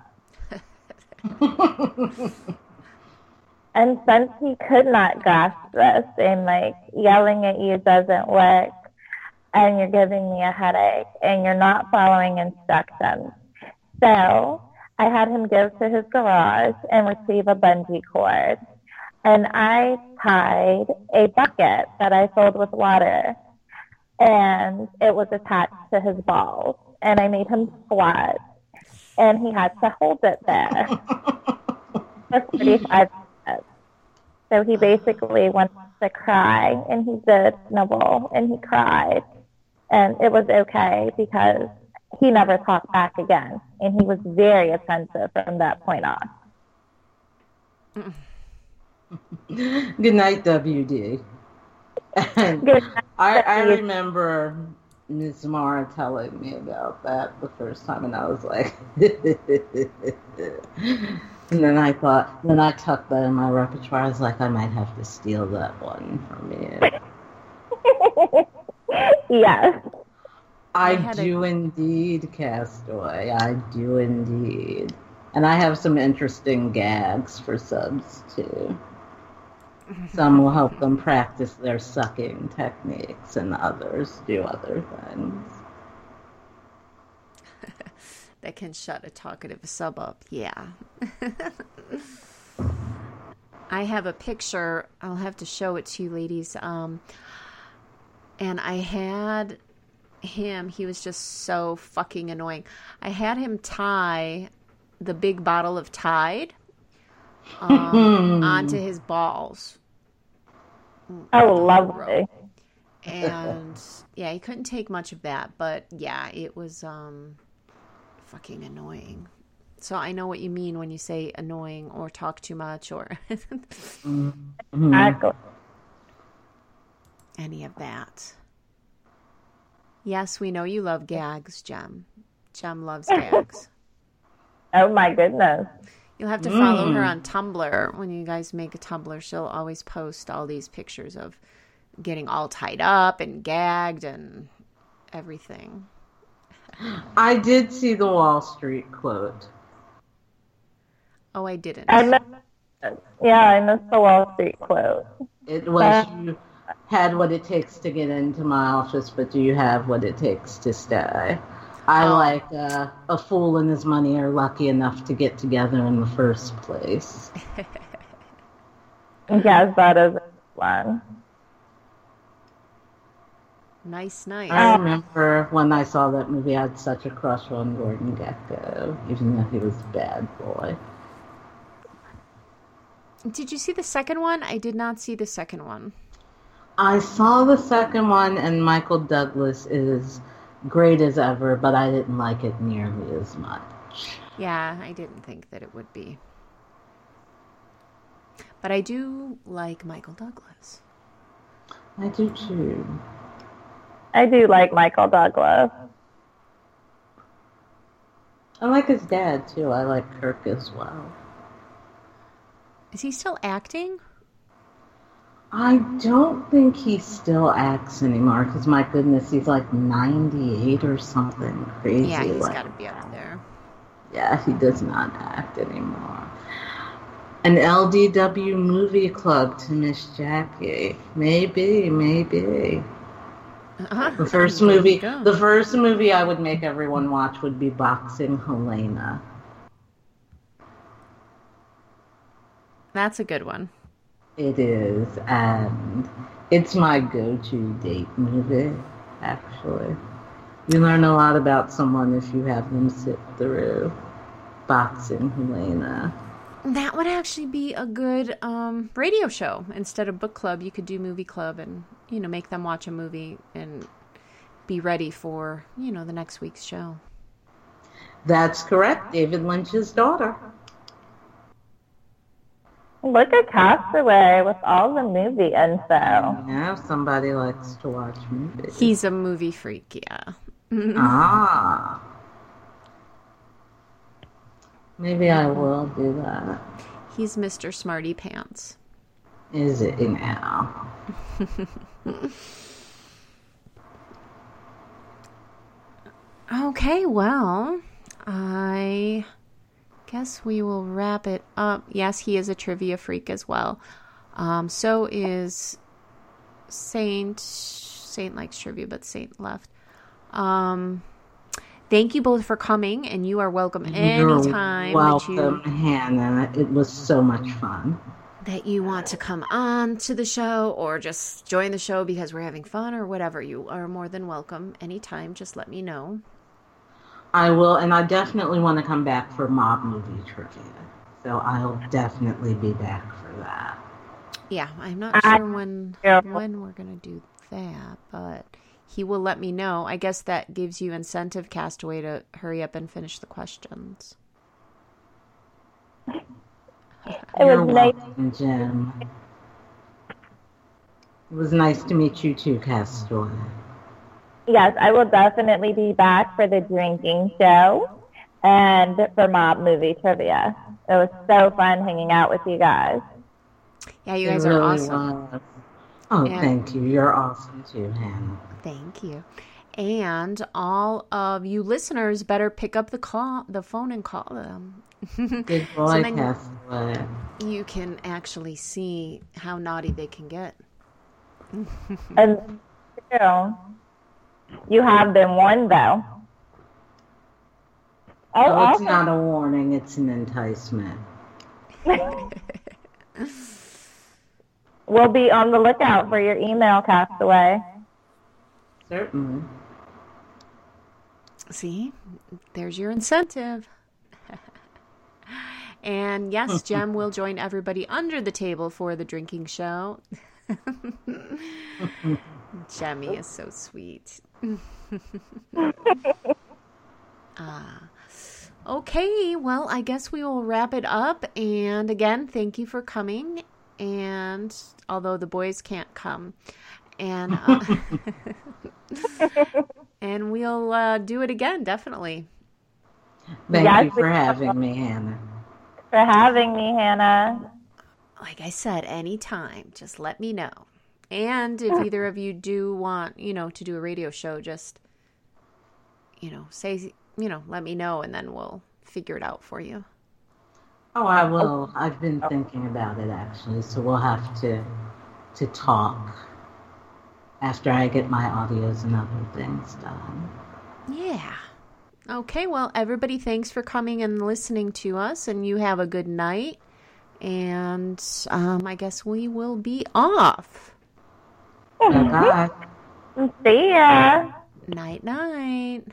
[SPEAKER 2] And since he could not grasp this and like yelling at you doesn't work and you're giving me a headache and you're not following instructions. So I had him go to his garage and receive a bungee cord. And I tied a bucket that I filled with water and it was attached to his balls. And I made him squat and he had to hold it there for 45 minutes. So he basically went to cry, and he did snubble, and he cried. And it was okay because he never talked back again. And he was very offensive from that point on.
[SPEAKER 3] Good night, WD.
[SPEAKER 2] Good
[SPEAKER 3] I, I
[SPEAKER 2] WD.
[SPEAKER 3] remember Miss Mara telling me about that the first time, and I was like, and then I thought, then I tucked that in my repertoire. I was like, I might have to steal that one from you.
[SPEAKER 2] yes.
[SPEAKER 3] I,
[SPEAKER 1] had a-
[SPEAKER 3] do indeed, Castaway. I do indeed. And I have some interesting gags for subs too. Some will help them practice their sucking techniques, and others do other things.
[SPEAKER 1] That can shut a talkative sub up. Yeah. I have a picture. I'll have to show it to you, ladies. Um, and I had him. He was just so fucking annoying. I had him tie the big bottle of Tide um, onto his balls.
[SPEAKER 2] Oh, lovely.
[SPEAKER 1] And yeah, he couldn't take much of that, but yeah, it was um fucking annoying. So I know what you mean when you say annoying or talk too much or
[SPEAKER 2] Exactly.
[SPEAKER 1] Any of that. Yes, we know you love gags, Jem. Jem loves gags.
[SPEAKER 2] Oh my goodness.
[SPEAKER 1] You'll have to follow her mm. on Tumblr. When you guys make a Tumblr, she'll always post all these pictures of getting all tied up and gagged and everything.
[SPEAKER 3] I did see the Wall Street quote.
[SPEAKER 1] Oh, I didn't.
[SPEAKER 2] I missed, yeah, I missed the Wall Street quote.
[SPEAKER 3] It was uh, you had what it takes to get into my office, but do you have what it takes to stay? I
[SPEAKER 1] Oh.
[SPEAKER 3] like uh, a fool and his money are lucky enough to get together in the first place.
[SPEAKER 2] Yes, that is one.
[SPEAKER 1] Nice, night.
[SPEAKER 3] I remember when I saw that movie, I had such a crush on Gordon Gekko, even though he was a bad boy.
[SPEAKER 1] Did you see the second one? I did not see the second one.
[SPEAKER 3] I saw the second one, and Michael Douglas is great as ever, but I didn't like it nearly as much.
[SPEAKER 1] Yeah, I didn't think that it would be. But I do like Michael Douglas.
[SPEAKER 3] I do too.
[SPEAKER 2] I do like Michael Douglas.
[SPEAKER 3] I like his dad too. I like Kirk as well.
[SPEAKER 1] Is he still acting?
[SPEAKER 3] I don't think he still acts anymore because my goodness, he's like 98 or something crazy.
[SPEAKER 1] Yeah, he's
[SPEAKER 3] like
[SPEAKER 1] got to be up there.
[SPEAKER 3] Yeah, he does not act anymore. An LDW movie club to Miss Jackie. Maybe, maybe.
[SPEAKER 1] Uh-huh.
[SPEAKER 3] The first movie, the first movie I would make everyone watch would be Boxing Helena.
[SPEAKER 1] That's a good one.
[SPEAKER 3] It is, and it's my go-to date movie. Actually, you learn a lot about someone if you have them sit through Boxing Helena.
[SPEAKER 1] That would actually be a good um, radio show. Instead of book club, you could do movie club and, you know, make them watch a movie and be ready for, you know, the next week's show.
[SPEAKER 3] That's correct, David Lynch's daughter.
[SPEAKER 2] Look at Castaway with all the movie info.
[SPEAKER 3] Yeah, somebody likes to watch movies.
[SPEAKER 1] He's a movie freak, yeah.
[SPEAKER 3] ah. Maybe I will do that.
[SPEAKER 1] He's Mr. Smarty Pants.
[SPEAKER 3] Is it now?
[SPEAKER 1] Okay, well, I guess we will wrap it up. Yes, he is a trivia freak as well. Um, so is Saint. Saint likes trivia, but Saint left. Um, thank you both for coming, and you are welcome anytime
[SPEAKER 3] You're
[SPEAKER 1] that you
[SPEAKER 3] welcome, Hannah. It was so much fun.
[SPEAKER 1] that you want to come on to the show or just join the show because we're having fun or whatever. You are more than welcome anytime. Just let me know.
[SPEAKER 3] I will, and I definitely want to come back for mob movie trivia. So I'll definitely be back for that.
[SPEAKER 1] Yeah, I'm not
[SPEAKER 2] I-
[SPEAKER 1] sure when
[SPEAKER 2] Yeah.
[SPEAKER 1] when we're gonna do that, but he will let me know. I guess that gives you incentive, Castaway, to hurry up and finish the questions.
[SPEAKER 2] It
[SPEAKER 3] You're
[SPEAKER 2] was nice.
[SPEAKER 3] welcome, Jim. It was nice to meet you too, Castaway.
[SPEAKER 2] Yes, I will definitely be back for the drinking show and for mob movie trivia. It was so fun hanging out with you guys.
[SPEAKER 1] Yeah, you
[SPEAKER 3] It
[SPEAKER 1] guys are
[SPEAKER 3] really
[SPEAKER 1] awesome.
[SPEAKER 3] was. Oh,
[SPEAKER 1] Yeah.
[SPEAKER 3] thank you. You're awesome too, Hannah.
[SPEAKER 1] Thank you. And all of you listeners better pick up the call, the phone, and call them.
[SPEAKER 3] Good boy,
[SPEAKER 1] then-
[SPEAKER 3] Castaway.
[SPEAKER 1] you can actually see how naughty they can get.
[SPEAKER 2] And you, know, you have been warned, though. Oh,
[SPEAKER 3] Oh, it's not a warning, it's an enticement.
[SPEAKER 2] we'll be on the lookout for your email, Castaway.
[SPEAKER 3] Certainly.
[SPEAKER 1] See, there's your incentive. And yes, Jem will join everybody under the table for the drinking show. Jemmy is so sweet. Ah. okay, well, I guess we will wrap it up. And again, thank you for coming. And although the boys can't come, and uh, and we'll uh, do it again, definitely.
[SPEAKER 3] Thank
[SPEAKER 2] Yes,
[SPEAKER 3] you for having me, Hannah.
[SPEAKER 2] For having me, Hannah.
[SPEAKER 1] like I said, anytime, just let me know. And if either of you do want, you know, to do a radio show, just, you know, say, you know, let me know and then we'll figure it out for you.
[SPEAKER 3] Oh, I will. I've been thinking about it actually, so we'll have to to talk after I get my audios and other things done.
[SPEAKER 1] Yeah. Okay, well, everybody, thanks for coming and listening to us, and you have a good night. And um, I guess we will be off.
[SPEAKER 3] Bye bye.
[SPEAKER 2] See ya.
[SPEAKER 1] Night, night.